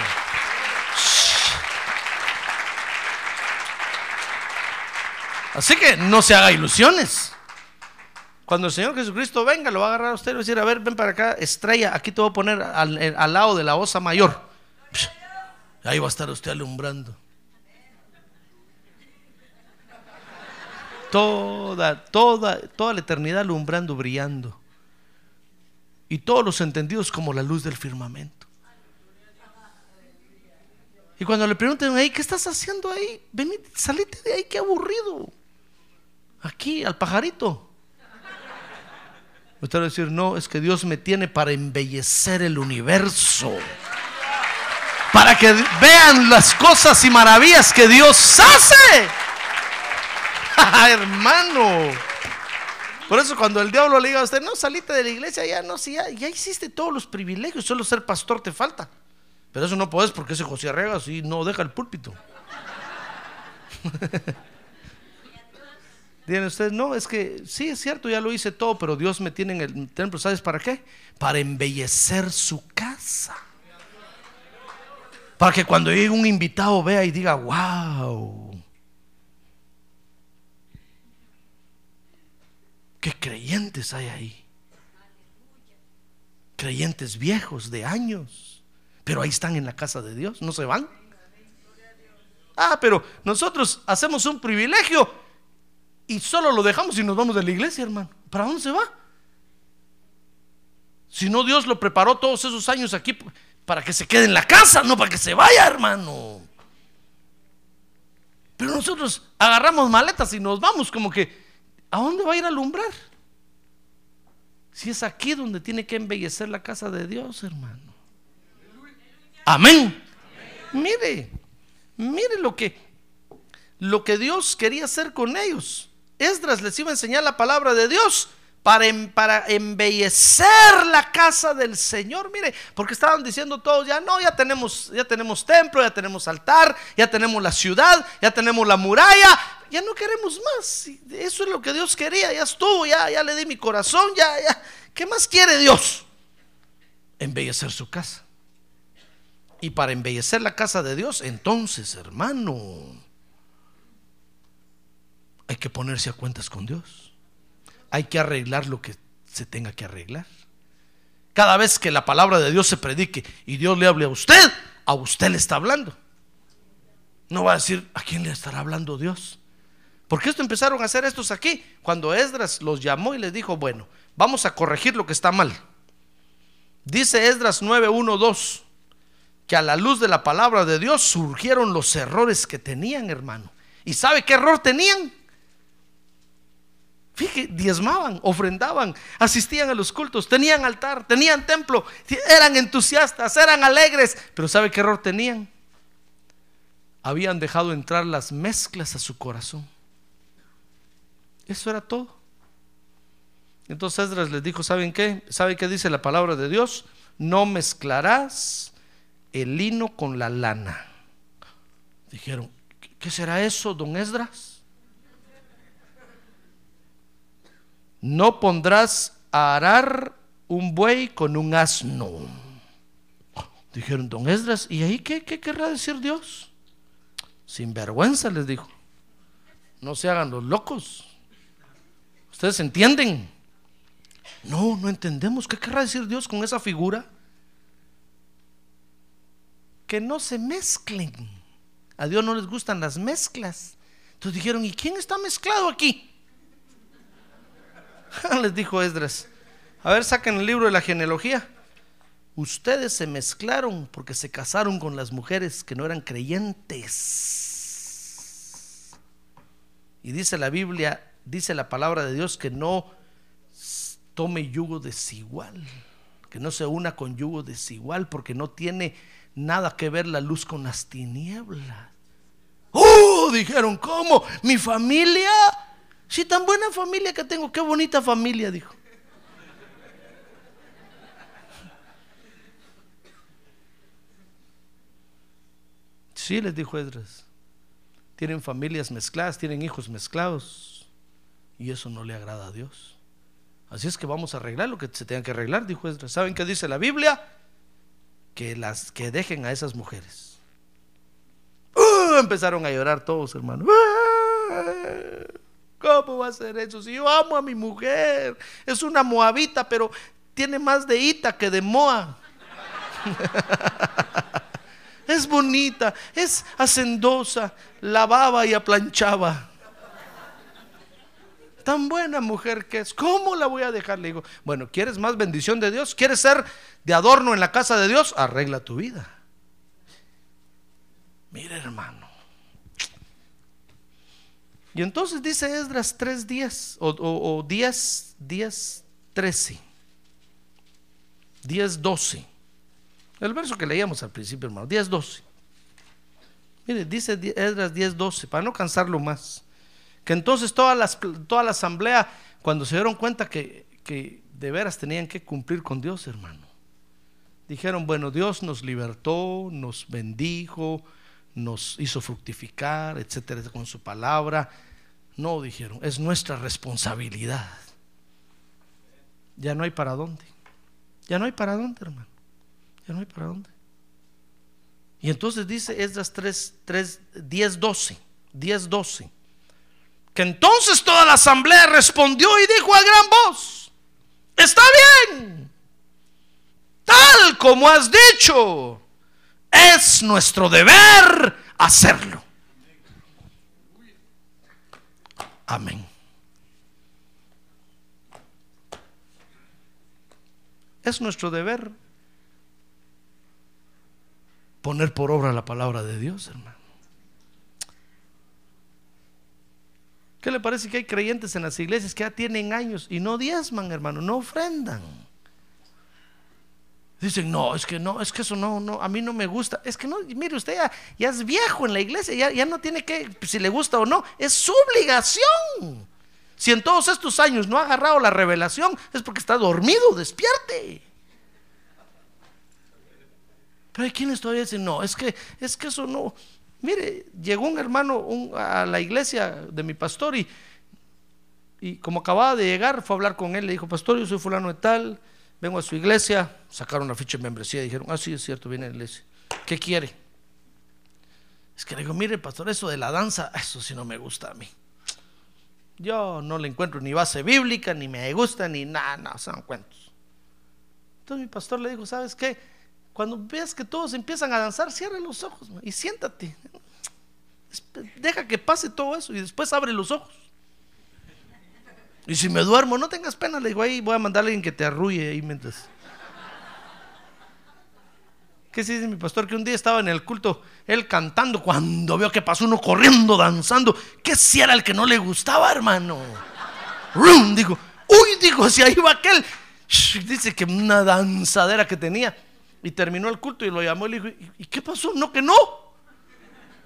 Así que no se haga ilusiones. Cuando el Señor Jesucristo venga, lo va a agarrar a usted y va a decir, a ver, ven para acá, estrella, aquí te voy a poner al, al lado de la osa mayor. Ahí va a estar usted alumbrando. Toda, toda, toda la eternidad alumbrando, brillando. Y todos los entendidos como la luz del firmamento. Y cuando le pregunten ahí, ¿qué estás haciendo ahí? Ven, salite de ahí, qué aburrido. Aquí, al pajarito. Usted va decir, no, es que Dios me tiene para embellecer el universo. Para que vean las cosas y maravillas que Dios hace. Hermano. Por eso cuando el diablo le diga a usted, no, salite de la iglesia, ya no, si ya, ya hiciste todos los privilegios, solo ser pastor te falta. Pero eso no puedes porque ese José Arregas y no deja el púlpito. Dicen ustedes, no, es que sí, es cierto, ya lo hice todo, pero Dios me tiene en el templo, ¿sabes para qué? Para embellecer su casa. Para que cuando llegue un invitado vea y diga, wow. ¿Qué creyentes hay ahí? Creyentes viejos de años, pero ahí están en la casa de Dios, no se van. Ah, pero nosotros hacemos un privilegio y solo lo dejamos y nos vamos de la iglesia, hermano. ¿Para dónde se va? Si no, Dios lo preparó todos esos años aquí para que se quede en la casa, no para que se vaya, hermano. Pero nosotros agarramos maletas y nos vamos como que, ¿a dónde va a ir a alumbrar? Si es aquí donde tiene que embellecer la casa de Dios, hermano. Amén. Mire, mire lo que lo que Dios quería hacer con ellos. Esdras les iba a enseñar la palabra de Dios para, em, para embellecer la casa del Señor. Mire, porque estaban diciendo todos, ya no, ya tenemos, ya tenemos templo, ya tenemos altar, ya tenemos la ciudad, ya tenemos la muralla, ya no queremos más. Eso es lo que Dios quería, ya estuvo, ya, ya le di mi corazón, ya, ya. ¿Qué más quiere Dios? Embellecer su casa. Y para embellecer la casa de Dios, entonces, hermano, hay que ponerse a cuentas con Dios. Hay que arreglar lo que se tenga que arreglar. Cada vez que la palabra de Dios se predique y Dios le hable a usted, a usted le está hablando. No va a decir, ¿a quién le estará hablando Dios? Porque esto empezaron a hacer estos aquí, cuando Esdras los llamó y les dijo, bueno, vamos a corregir lo que está mal. Dice Esdras 9:1-2 que a la luz de la palabra de Dios surgieron los errores que tenían, hermano. ¿Y sabe qué error tenían? Fíjate, diezmaban, ofrendaban, asistían a los cultos, tenían altar, tenían templo, eran entusiastas, eran alegres. Pero ¿sabe qué error tenían? Habían dejado entrar las mezclas a su corazón. Eso era todo. Entonces Esdras les dijo, ¿saben qué? ¿Saben qué dice la palabra de Dios? No mezclarás el lino con la lana. Dijeron, ¿qué será eso, don Esdras? no pondrás a arar un buey con un asno. Dijeron, don Esdras, ¿y ahí qué, qué querrá decir Dios? Sin vergüenza les dijo, no se hagan los locos. ¿Ustedes entienden? No, no entendemos. ¿Qué querrá decir Dios con esa figura? que no se mezclen. A Dios no les gustan las mezclas. Entonces dijeron, ¿y quién está mezclado aquí? Les dijo Esdras, a ver, saquen el libro de la genealogía. Ustedes se mezclaron porque se casaron con las mujeres que no eran creyentes. Y dice la Biblia, dice la palabra de Dios que no tome yugo desigual, que no se una con yugo desigual porque no tiene nada que ver la luz con las tinieblas. ¡Oh! Dijeron, ¿cómo? ¿Mi familia? Si tan buena familia que tengo, qué bonita familia, dijo. Sí, les dijo Edras. Tienen familias mezcladas, tienen hijos mezclados. Y eso no le agrada a Dios. Así es que vamos a arreglar lo que se tenga que arreglar, dijo Esdras. ¿Saben qué dice la Biblia? Que las que dejen a esas mujeres. ¡Uh! empezaron a llorar todos, hermano. ¿Cómo va a ser eso? Si yo amo a mi mujer, es una moabita, pero tiene más de ita que de moa. es bonita, es hacendosa, lavaba y aplanchaba. Tan buena mujer que es, ¿cómo la voy a dejar? Le digo, bueno, ¿quieres más bendición de Dios? ¿Quieres ser de adorno en la casa de Dios? Arregla tu vida. Mira, hermano. Y entonces dice Esdras tres días, o, o, días, días trece, días doce. El verso que leíamos al principio, hermano, días doce. Mire, dice Esdras 10, 12, para no cansarlo más. Entonces toda la, toda la asamblea, cuando se dieron cuenta que, que de veras tenían que cumplir con Dios, hermano, dijeron, bueno, Dios nos libertó, nos bendijo, nos hizo fructificar, etcétera, con su palabra. No, dijeron, es nuestra responsabilidad. Ya no hay para dónde. Ya no hay para dónde, hermano. Ya no hay para dónde. Y entonces dice Esdras 3, 3, 10, 12. 10, 12. Que entonces toda la asamblea respondió y dijo a gran voz: Está bien, tal como has dicho es nuestro deber hacerlo. Amén. Es nuestro deber poner por obra la palabra de Dios, hermano. ¿Qué le parece que hay creyentes en las iglesias que ya tienen años y no diezman, hermano, no ofrendan? Dicen, no, es que no, es que eso no, no, a mí no me gusta. Es que no, mire, usted ya, es viejo en la iglesia, ya, ya no tiene que, si le gusta o no, es su obligación. Si en todos estos años no ha agarrado la revelación, es porque está dormido, despierte. Pero hay quienes todavía dicen, no, es que, es que eso no. Mire, llegó un hermano a la iglesia de mi pastor y, y como acababa de llegar, fue a hablar con él, le dijo, pastor, yo soy fulano de tal vengo a su iglesia, sacaron la ficha de membresía y dijeron, ah, sí, es cierto, viene a la iglesia. ¿Qué quiere? Es que le digo, mire, pastor, eso de la danza, eso sí no me gusta a mí. Yo no le encuentro ni base bíblica, ni me gusta, ni nada, no, son cuentos. Entonces mi pastor le dijo, ¿sabes qué? Cuando veas que todos empiezan a danzar, cierra los ojos y siéntate. Deja que pase todo eso y después abre los ojos. Y si me duermo, no tengas pena, le digo, ahí voy a mandarle a alguien que te arrulle ahí mientras. ¿Qué se dice mi pastor? Que un día estaba en el culto, él cantando, cuando vio que pasó uno corriendo, danzando. ¿Qué si era el que no le gustaba, hermano? ¡Rum! Digo, uy, digo, si ahí va aquel. dice que una danzadera que tenía. Y terminó el culto y lo llamó y le dijo, ¿y qué pasó? No, que no.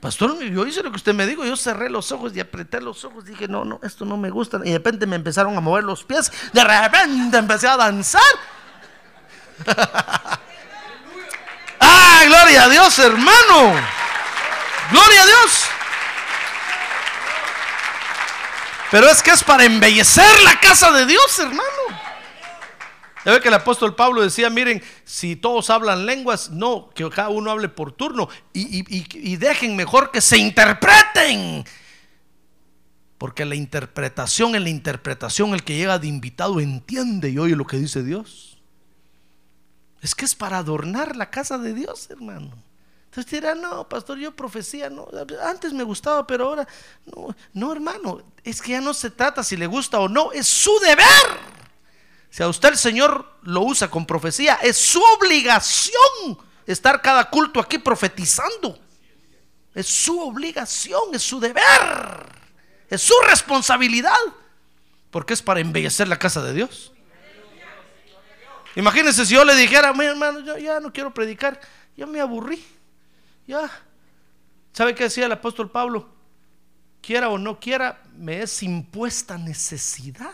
Pastor, yo hice lo que usted me dijo, yo cerré los ojos y apreté los ojos, dije, no, no, esto no me gusta. Y de repente me empezaron a mover los pies, de repente empecé a danzar. ¡Ah, gloria a Dios, hermano! ¡Gloria a Dios! Pero es que es para embellecer la casa de Dios, hermano. Ya ve que el apóstol Pablo decía, miren, si todos hablan lenguas, no, que cada uno hable por turno y, dejen mejor que se interpreten. Porque la interpretación, en la interpretación, el que llega de invitado entiende y oye lo que dice Dios. Es que es para adornar la casa de Dios, hermano. Entonces dirá, no, pastor, yo profecía, no, antes me gustaba, pero ahora, no, no, hermano, es que ya no se trata si le gusta o no, es su deber. Si a usted el Señor lo usa con profecía, es su obligación estar cada culto aquí profetizando. Es su obligación, es su deber, es su responsabilidad, porque es para embellecer la casa de Dios. Imagínense si yo le dijera, mi hermano, yo ya no quiero predicar, ya me aburrí. Ya. ¿Sabe qué decía el apóstol Pablo? Quiera o no quiera, me es impuesta necesidad.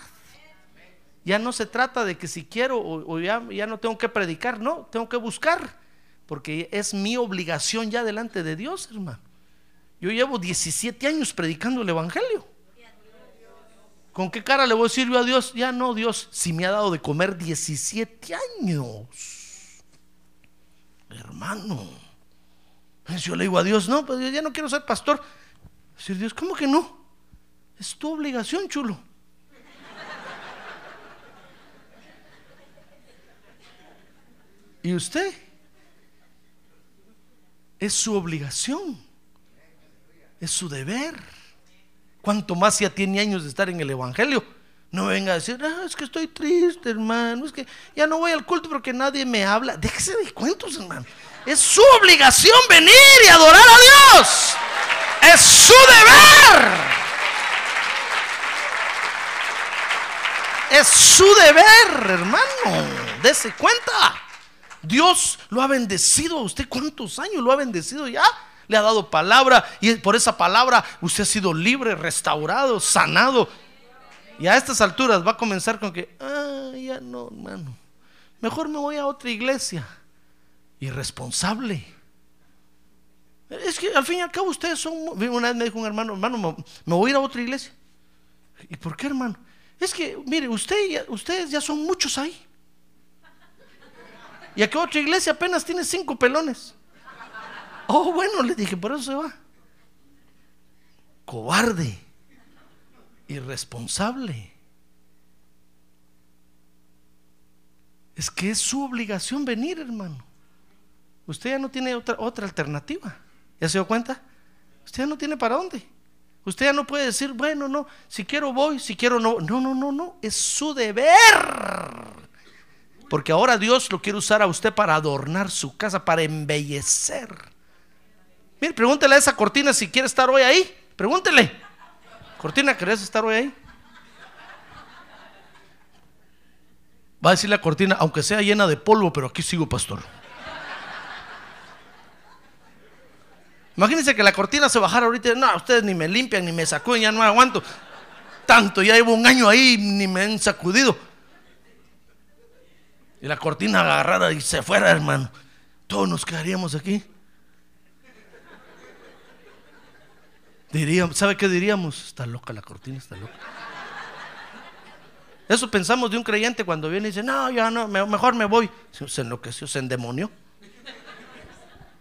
Ya no se trata de que si quiero o, ya, no tengo que predicar, no, tengo que buscar, porque es mi obligación ya delante de Dios, hermano. Yo llevo 17 años predicando el Evangelio. ¿Con qué cara le voy a decir yo a Dios? Ya no, Dios, si me ha dado de comer 17 años. Hermano. Yo le digo a Dios, no, pues yo ya no quiero ser pastor. Decir Dios, ¿cómo que no? Es tu obligación, chulo. ¿Y usted? Es su obligación. Es su deber. Cuanto más ya tiene años de estar en el Evangelio. No venga a decir, ah, es que estoy triste, hermano. Es que ya no voy al culto porque nadie me habla. Déjese de cuentos, hermano. Es su obligación venir y adorar a Dios. Es su deber. Es su deber, hermano. Dese cuenta. Dios lo ha bendecido a usted. ¿Cuántos años lo ha bendecido ya? Le ha dado palabra y por esa palabra usted ha sido libre, restaurado, sanado. Y a estas alturas va a comenzar con que, ah, ya no, hermano. Mejor me voy a otra iglesia irresponsable. Es que al fin y al cabo ustedes son... Una vez me dijo un hermano, hermano, me voy a ir a otra iglesia. ¿Y por qué, hermano? Es que, mire, usted, ustedes ya son muchos ahí. Y aquí otra iglesia apenas tiene cinco pelones. Oh, bueno, le dije, por eso se va. Cobarde, irresponsable. Es que es su obligación venir, hermano. Usted ya no tiene otra, otra alternativa. ¿Ya se dio cuenta? Usted ya no tiene para dónde. Usted ya no puede decir, bueno, no, si quiero voy, si quiero no. No, no, no, no. Es su deber. Porque ahora Dios lo quiere usar a usted para adornar su casa, para embellecer. Mire, pregúntele a esa cortina si quiere estar hoy ahí. Pregúntele. Cortina, ¿querés estar hoy ahí? Va a decir la cortina, aunque sea llena de polvo, pero aquí sigo, pastor. Imagínense que la cortina se bajara ahorita. No, ustedes ni me limpian, ni me sacuden, ya no aguanto. Tanto, ya llevo un año ahí, ni me han sacudido. Y la cortina agarrada y se fuera, hermano. Todos nos quedaríamos aquí. Diríamos, ¿sabe qué diríamos? Está loca la cortina, está loca. Eso pensamos de un creyente cuando viene y dice, no, ya no, mejor me voy. Se enloqueció, se endemonió.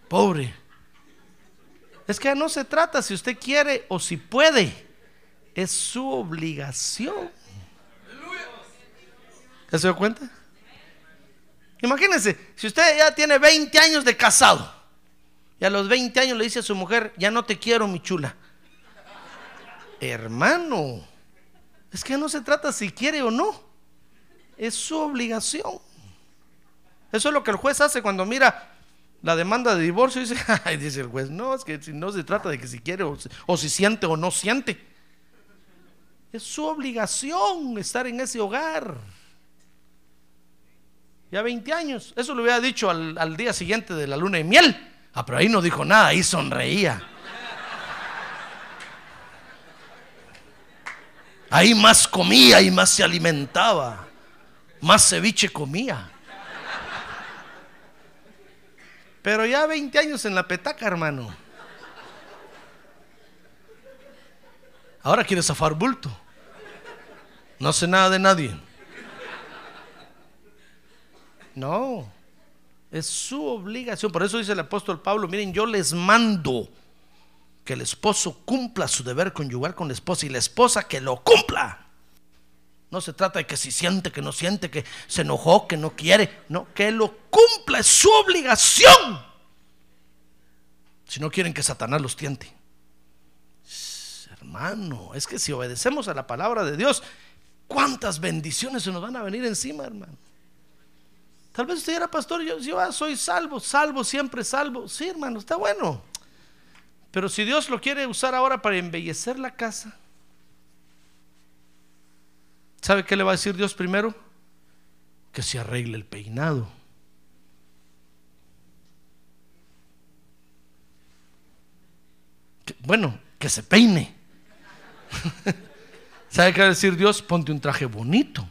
Pobre. Es que no se trata si usted quiere o si puede. Es su obligación. ¿Ya se dio cuenta? Imagínense, si usted ya tiene 20 años de casado y a los 20 años le dice a su mujer, ya no te quiero, mi chula. Hermano, es que no se trata si quiere o no. Es su obligación. Eso es lo que el juez hace cuando mira la demanda de divorcio, dice, ay, dice el juez, no, es que no se trata de que si quiere o, si siente o no siente. Es su obligación estar en ese hogar. Ya 20 años. Eso lo hubiera dicho al, día siguiente de la luna de miel. Ah, pero ahí no dijo nada, ahí sonreía. Ahí más comía y más se alimentaba. Más ceviche comía. Pero ya 20 años en la petaca, hermano. Ahora quiere zafar bulto. No sé nada de nadie. No, es su obligación. Por eso dice el apóstol Pablo, miren, yo les mando que el esposo cumpla su deber conyugal con la esposa y la esposa que lo cumpla. No se trata de que si siente, que no siente, que se enojó, que no quiere. No, que lo cumpla, es su obligación. Si no quieren que Satanás los tiente. Hermano, es que si obedecemos a la palabra de Dios, ¿cuántas bendiciones se nos van a venir encima, hermano? Tal vez usted era pastor, yo, yo ah, soy salvo, salvo, siempre salvo. Sí, hermano, está bueno. Pero si Dios lo quiere usar ahora para embellecer la casa, ¿sabe qué le va a decir Dios primero? Que se arregle el peinado. bueno, que se peine. ¿Sabe qué va a decir Dios? Ponte un traje bonito.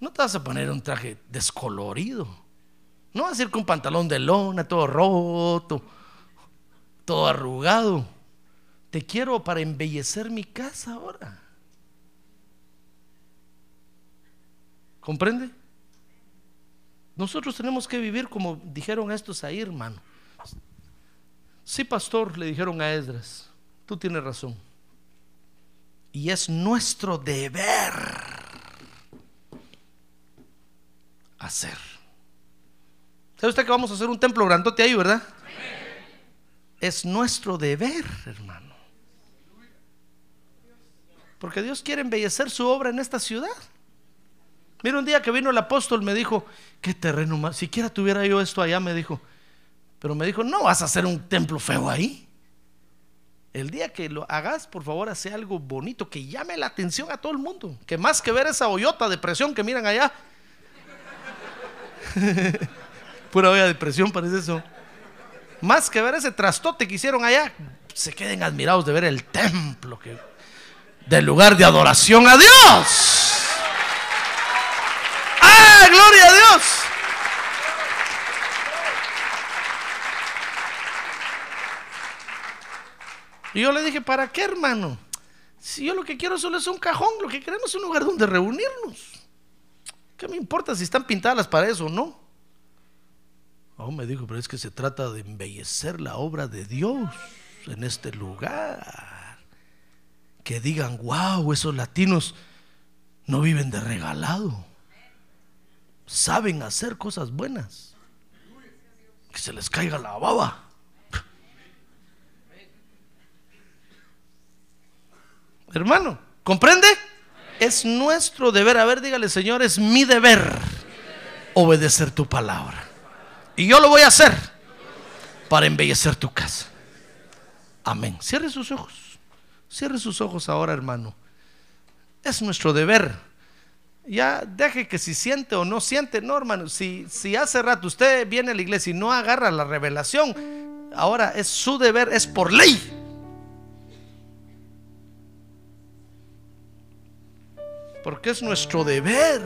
No te vas a poner un traje descolorido. No vas a ir con pantalón de lona, todo roto, todo arrugado. Te quiero para embellecer mi casa ahora. ¿Comprende? Nosotros tenemos que vivir como dijeron estos ahí, hermano. Sí, pastor, le dijeron a Esdras, tú tienes razón. Y es nuestro deber hacer. ¿Sabe usted que vamos a hacer un templo grandote ahí, verdad? Es nuestro deber, hermano. Porque Dios quiere embellecer su obra en esta ciudad. Mira, un día que vino el apóstol me dijo, qué terreno más, siquiera tuviera yo esto allá, me dijo, pero me dijo, no vas a hacer un templo feo ahí. El día que lo hagas, por favor, hace algo bonito que llame la atención a todo el mundo. Que más que ver esa hoyota de presión que miran allá. Pura olla de presión parece eso. Más que ver ese trastote que hicieron allá, se queden admirados de ver el templo del lugar de adoración a Dios. ¡Ah, gloria a Dios! Y yo le dije, ¿para qué, hermano? Si yo lo que quiero solo es un cajón, lo que queremos es un lugar donde reunirnos. ¿Qué me importa si están pintadas las paredes o no? Oh, me dijo, pero es que se trata de embellecer la obra de Dios en este lugar. Que digan, wow, esos latinos no viven de regalado. Saben hacer cosas buenas. Que se les caiga la baba. Hermano, ¿comprende? Es nuestro deber. A ver, dígale, Señor, es mi deber obedecer tu palabra. Y yo lo voy a hacer para embellecer tu casa. Amén. Cierre sus ojos. Cierre sus ojos ahora, hermano. Es nuestro deber. Ya deje que si siente o no siente, no, hermano. Si, si hace rato usted viene a la iglesia y no agarra la revelación, ahora es su deber, es por ley porque es nuestro deber.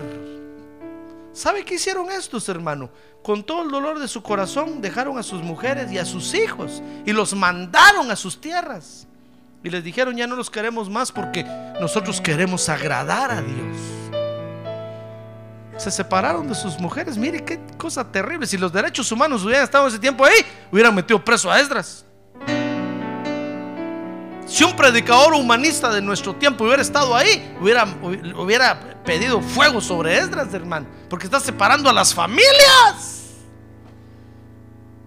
¿Sabe qué hicieron estos, hermanos? Con todo el dolor de su corazón dejaron a sus mujeres y a sus hijos y los mandaron a sus tierras. Y les dijeron, ya no los queremos más porque nosotros queremos agradar a Dios. Se separaron de sus mujeres. Mire qué cosa terrible. Si los derechos humanos hubieran estado ese tiempo ahí, hubieran metido preso a Esdras. Si un predicador humanista de nuestro tiempo hubiera estado ahí, hubiera, hubiera pedido fuego sobre Esdras, hermano, porque está separando a las familias.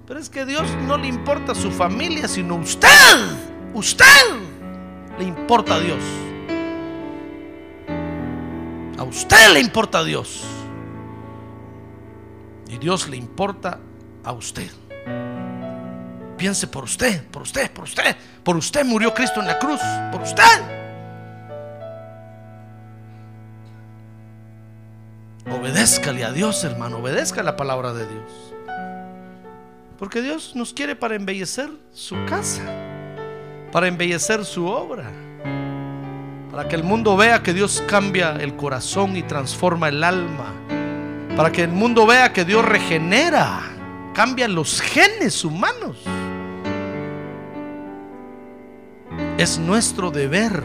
Pero es que Dios no le importa su familia, sino usted. Usted le importa a Dios. A usted le importa a Dios. Y Dios le importa a usted. Piense por usted, por usted, por usted. Por usted murió Cristo en la cruz. Por usted. Obedézcale a Dios, hermano. Obedezca la palabra de Dios. Porque Dios nos quiere para embellecer su casa. Para embellecer su obra. Para que el mundo vea que Dios cambia el corazón y transforma el alma. Para que el mundo vea que Dios regenera. Cambia los genes humanos. Es nuestro deber.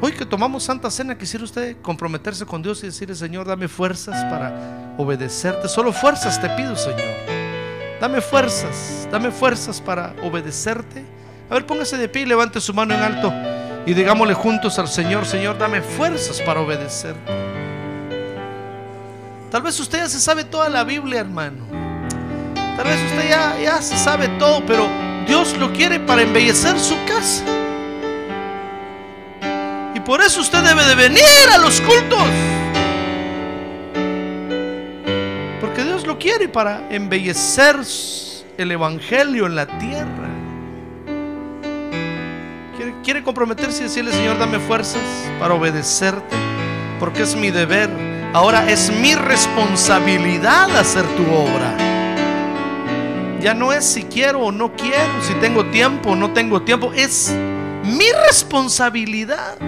Hoy que tomamos Santa Cena, quisiera usted comprometerse con Dios y decirle, Señor, dame fuerzas para obedecerte. Solo fuerzas te pido, Señor. Dame fuerzas, dame fuerzas para obedecerte. A ver, póngase de pie y levante su mano en alto y digámosle juntos al Señor, Señor, dame fuerzas para obedecer. Tal vez usted ya se sabe toda la Biblia, hermano. Tal vez usted ya, ya se sabe todo, pero Dios lo quiere para embellecer su casa. Y por eso usted debe de venir a los cultos. Porque Dios lo quiere para embellecer el Evangelio en la tierra. Quiere, quiere comprometerse y decirle, Señor, dame fuerzas para obedecerte, porque es mi deber. Ahora es mi responsabilidad hacer tu obra. Ya no es si quiero o no quiero, si tengo tiempo o no tengo tiempo, es mi responsabilidad.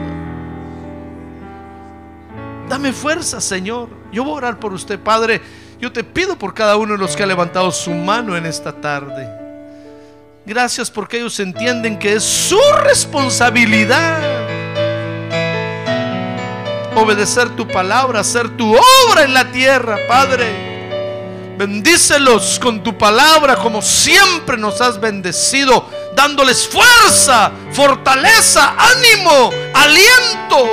Dame fuerza, Señor. Yo voy a orar por usted, Padre. Yo te pido por cada uno de los que ha levantado su mano en esta tarde. Gracias porque ellos entienden que es su responsabilidad obedecer tu palabra, hacer tu obra en la tierra, Padre. Bendícelos con tu palabra como siempre nos has bendecido, dándoles fuerza, fortaleza, ánimo, aliento.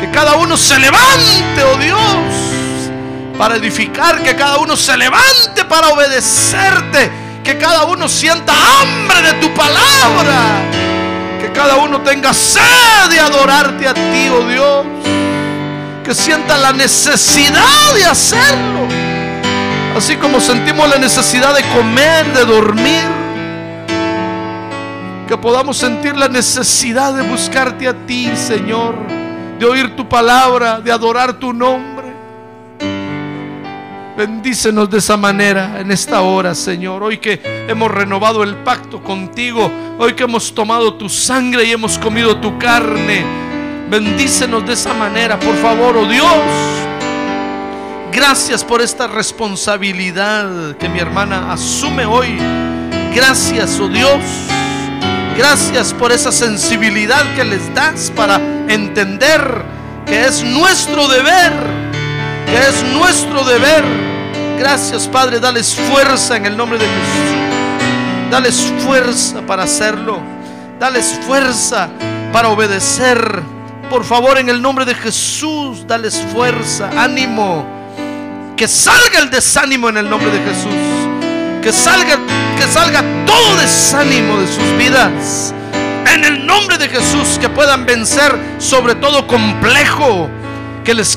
Que cada uno se levante, oh Dios, para edificar, que cada uno se levante para obedecerte, que cada uno sienta hambre de tu palabra, que cada uno tenga sed de adorarte a ti, oh Dios, que sienta la necesidad de hacerlo, así como sentimos la necesidad de comer, de dormir. Que podamos sentir la necesidad de buscarte a ti, Señor de oír tu palabra, de adorar tu nombre. Bendícenos de esa manera en esta hora, Señor. Hoy que hemos renovado el pacto contigo, hoy que hemos tomado tu sangre y hemos comido tu carne. Bendícenos de esa manera, por favor, oh Dios. Gracias por esta responsabilidad que mi hermana asume hoy. Gracias, oh Dios. Gracias por esa sensibilidad que les das para entender que es nuestro deber, que es nuestro deber. Gracias Padre, dales fuerza en el nombre de Jesús. Dales fuerza para hacerlo. Dales fuerza para obedecer. Por favor, en el nombre de Jesús, dales fuerza, ánimo. Que salga el desánimo en el nombre de Jesús. Que salga, que salga todo desánimo de sus vidas. En el nombre de Jesús, que puedan vencer sobre todo complejo que les